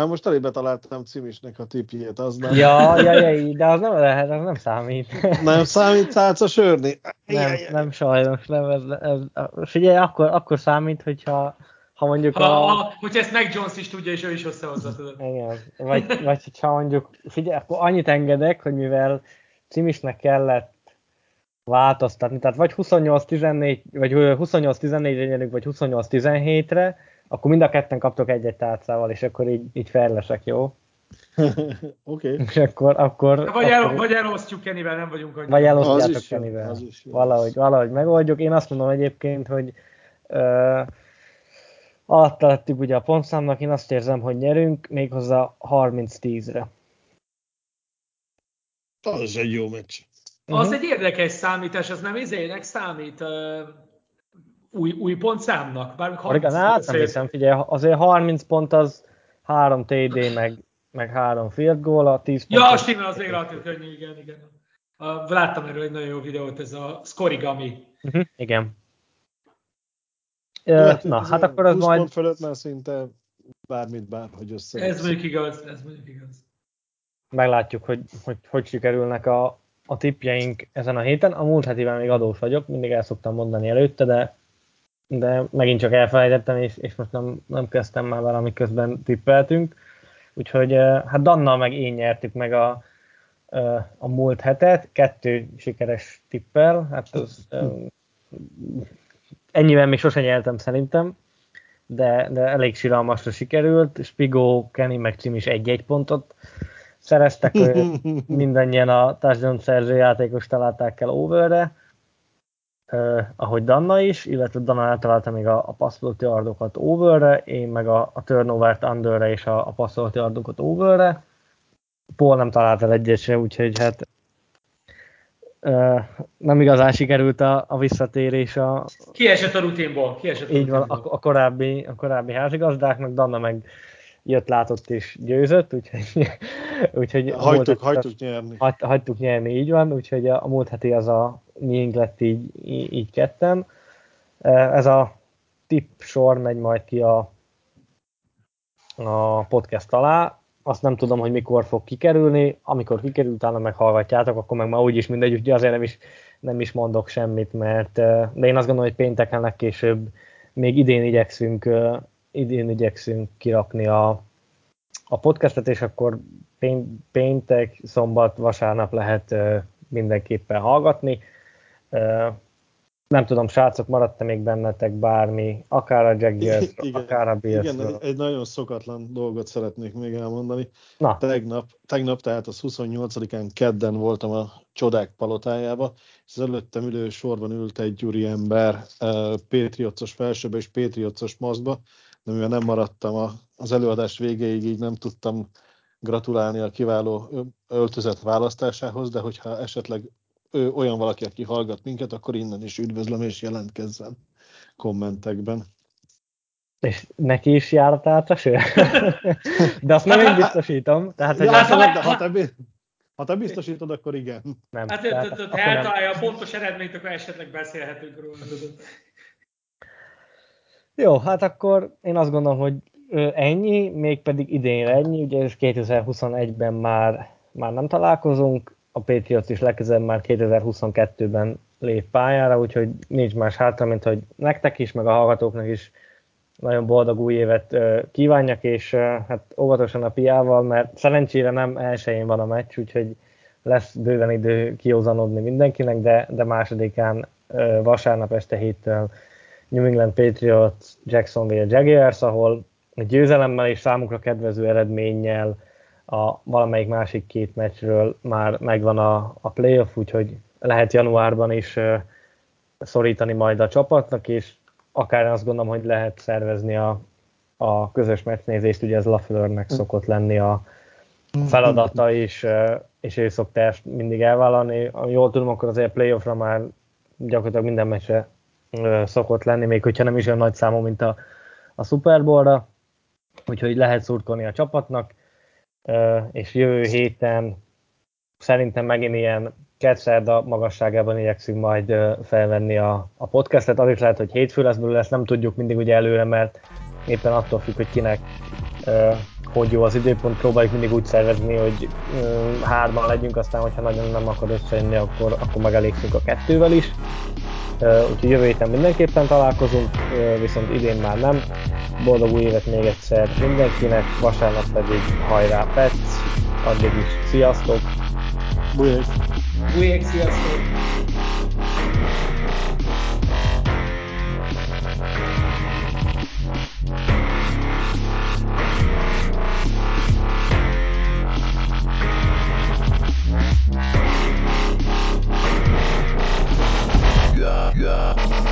Hát most elébe találtam Cimisnek a tipjét, az nem. Ja, ja, ja, de az nem lehet, az nem számít. Nem számít a sörni. Nem, nem sajnos, nem. Ez, ez, figyelj, akkor, akkor számít, hogyha ha mondjuk ha, a... Ha, hogyha ezt meg Jones is tudja, és ő is összehozza, tudod. Igen, vagy, vagy hogyha mondjuk, figyelj, akkor annyit engedek, hogy mivel Cimisnek kellett változtatni. Tehát vagy 28-14, vagy 28-14-re nyerünk, vagy 28-17-re, akkor mind a ketten kaptok egy-egy tárcával, és akkor így, így fejlesek, jó? Oké. okay. És akkor, akkor, vagy, el, akkor, vagy elosztjuk Kenivel, nem vagyunk annyira. Vagy elosztjátok Kenivel. Valahogy, valahogy megoldjuk. Én azt mondom egyébként, hogy uh, alatta lettük ugye a pontszámnak, én azt érzem, hogy nyerünk, méghozzá 30-10-re. Az egy jó meccs. Az uh-huh. egy érdekes számítás, az nem izének számít uh, új, új pontszámnak. Bár Igen, hát nem hiszem, figyelj, azért 30 pont az 3 TD, meg, meg 3 field goal, a 10 pont. Ja, stimmel, az relatív könnyű, igen, igen. Uh, láttam erről egy nagyon jó videót, ez a Scorigami. Uh-huh, igen. Hát, Na, hát akkor az majd... pont fölött már szinte bármit bárhogy össze. Ez mondjuk igaz, ez mondjuk igaz. Meglátjuk, hogy hogy, hogy sikerülnek a, a tippjeink ezen a héten. A múlt hetiben még adós vagyok, mindig el szoktam mondani előtte, de, de megint csak elfelejtettem, és, és most nem, nem kezdtem már valami közben tippeltünk. Úgyhogy hát Dannal meg én nyertük meg a, a múlt hetet, kettő sikeres tippel, hát az, ennyivel még sosem nyertem szerintem, de, de elég siralmasra sikerült. Spigó, Kenny meg Cim is egy-egy pontot szereztek, mindannyian a touchdown szerző játékos találták el overre, uh, ahogy Danna is, illetve Danna eltalálta még a, a passzolti ardokat overre, én meg a, a turnovert underre és a, a passzolti ardokat overre. Paul nem talált el egyet se, úgyhogy hát nem igazán sikerült a, a visszatérés. A, kiesett a rutinból. Kiesett a így rutinból. van, a, a, korábbi, a korábbi házigazdáknak, Danna meg jött, látott és győzött, úgyhogy, úgyhogy hagytuk, heti, hagytuk nyerni. Hagy, hagytuk nyerni, így van, úgyhogy a, a múlt heti az a miénk lett így, így, ketten. Ez a tip sor megy majd ki a, a podcast alá, azt nem tudom, hogy mikor fog kikerülni, amikor kikerül, utána meghallgatjátok, akkor meg ma úgyis mindegy, úgyhogy azért nem is, nem is mondok semmit, mert de én azt gondolom, hogy pénteken legkésőbb még idén igyekszünk, idén igyekszünk kirakni a, a podcastet, és akkor péntek, szombat, vasárnap lehet mindenképpen hallgatni. Nem tudom, srácok, maradt-e még bennetek bármi, akár a Jaguars, akár a bills Igen, egy, egy nagyon szokatlan dolgot szeretnék még elmondani. Na. Tegnap, tegnap, tehát az 28-án kedden voltam a Csodák palotájába, és az előttem ülő sorban ült egy gyuri ember uh, Pétriocos felsőbe és Pétriocos maszkba, de mivel nem maradtam a, az előadás végéig, így nem tudtam gratulálni a kiváló öltözet választásához, de hogyha esetleg ő olyan valaki, aki hallgat minket, akkor innen is üdvözlöm és jelentkezzen kommentekben. És neki is járt át a sör? De azt nem én biztosítom. Tehát, hogy ja, hát, ha, te, ha te biztosítod, akkor igen. Nem. Hát, tehát, ha eltalálja a pontos eredményt, akkor esetleg beszélhetünk róla. Jó, hát akkor én azt gondolom, hogy ennyi, mégpedig idénre ennyi, ugye 2021-ben már, már nem találkozunk, a Patriots is legközelebb már 2022-ben lép pályára, úgyhogy nincs más hátra, mint hogy nektek is, meg a hallgatóknak is nagyon boldog új évet kívánjak, és hát óvatosan a piával, mert szerencsére nem elsőjén van a meccs, úgyhogy lesz bőven idő kiózanodni mindenkinek, de, de másodikán vasárnap este héttől New England Patriots, Jacksonville Jaguars, ahol egy győzelemmel és számukra kedvező eredménnyel a valamelyik másik két meccsről már megvan a, a playoff, úgyhogy lehet januárban is uh, szorítani majd a csapatnak, és akár azt gondolom, hogy lehet szervezni a, a közös meccsnézést, ugye ez Lafleurnek szokott lenni a feladata, és, és ő szokta ezt mindig elvállalni. Ami jól tudom, akkor azért playoffra már gyakorlatilag minden meccse szokott lenni, még hogyha nem is olyan nagy számú, mint a, a Super Bowl-ra, úgyhogy lehet szurkolni a csapatnak és jövő héten szerintem megint ilyen a magasságában igyekszünk majd felvenni a, a podcastet. Az is lehet, hogy hétfő lesz belőle, ezt nem tudjuk mindig ugye előre, mert éppen attól függ, hogy kinek hogy jó az időpont, próbáljuk mindig úgy szervezni, hogy hárman legyünk, aztán hogyha nagyon nem akar összejönni, akkor, akkor megelégszünk a kettővel is úgyhogy jövő héten mindenképpen találkozunk, viszont idén már nem. Boldog új évet még egyszer mindenkinek, vasárnap pedig hajrá Pets, addig is sziasztok! Bujék! Bujék, sziasztok! Thank you. Yeah.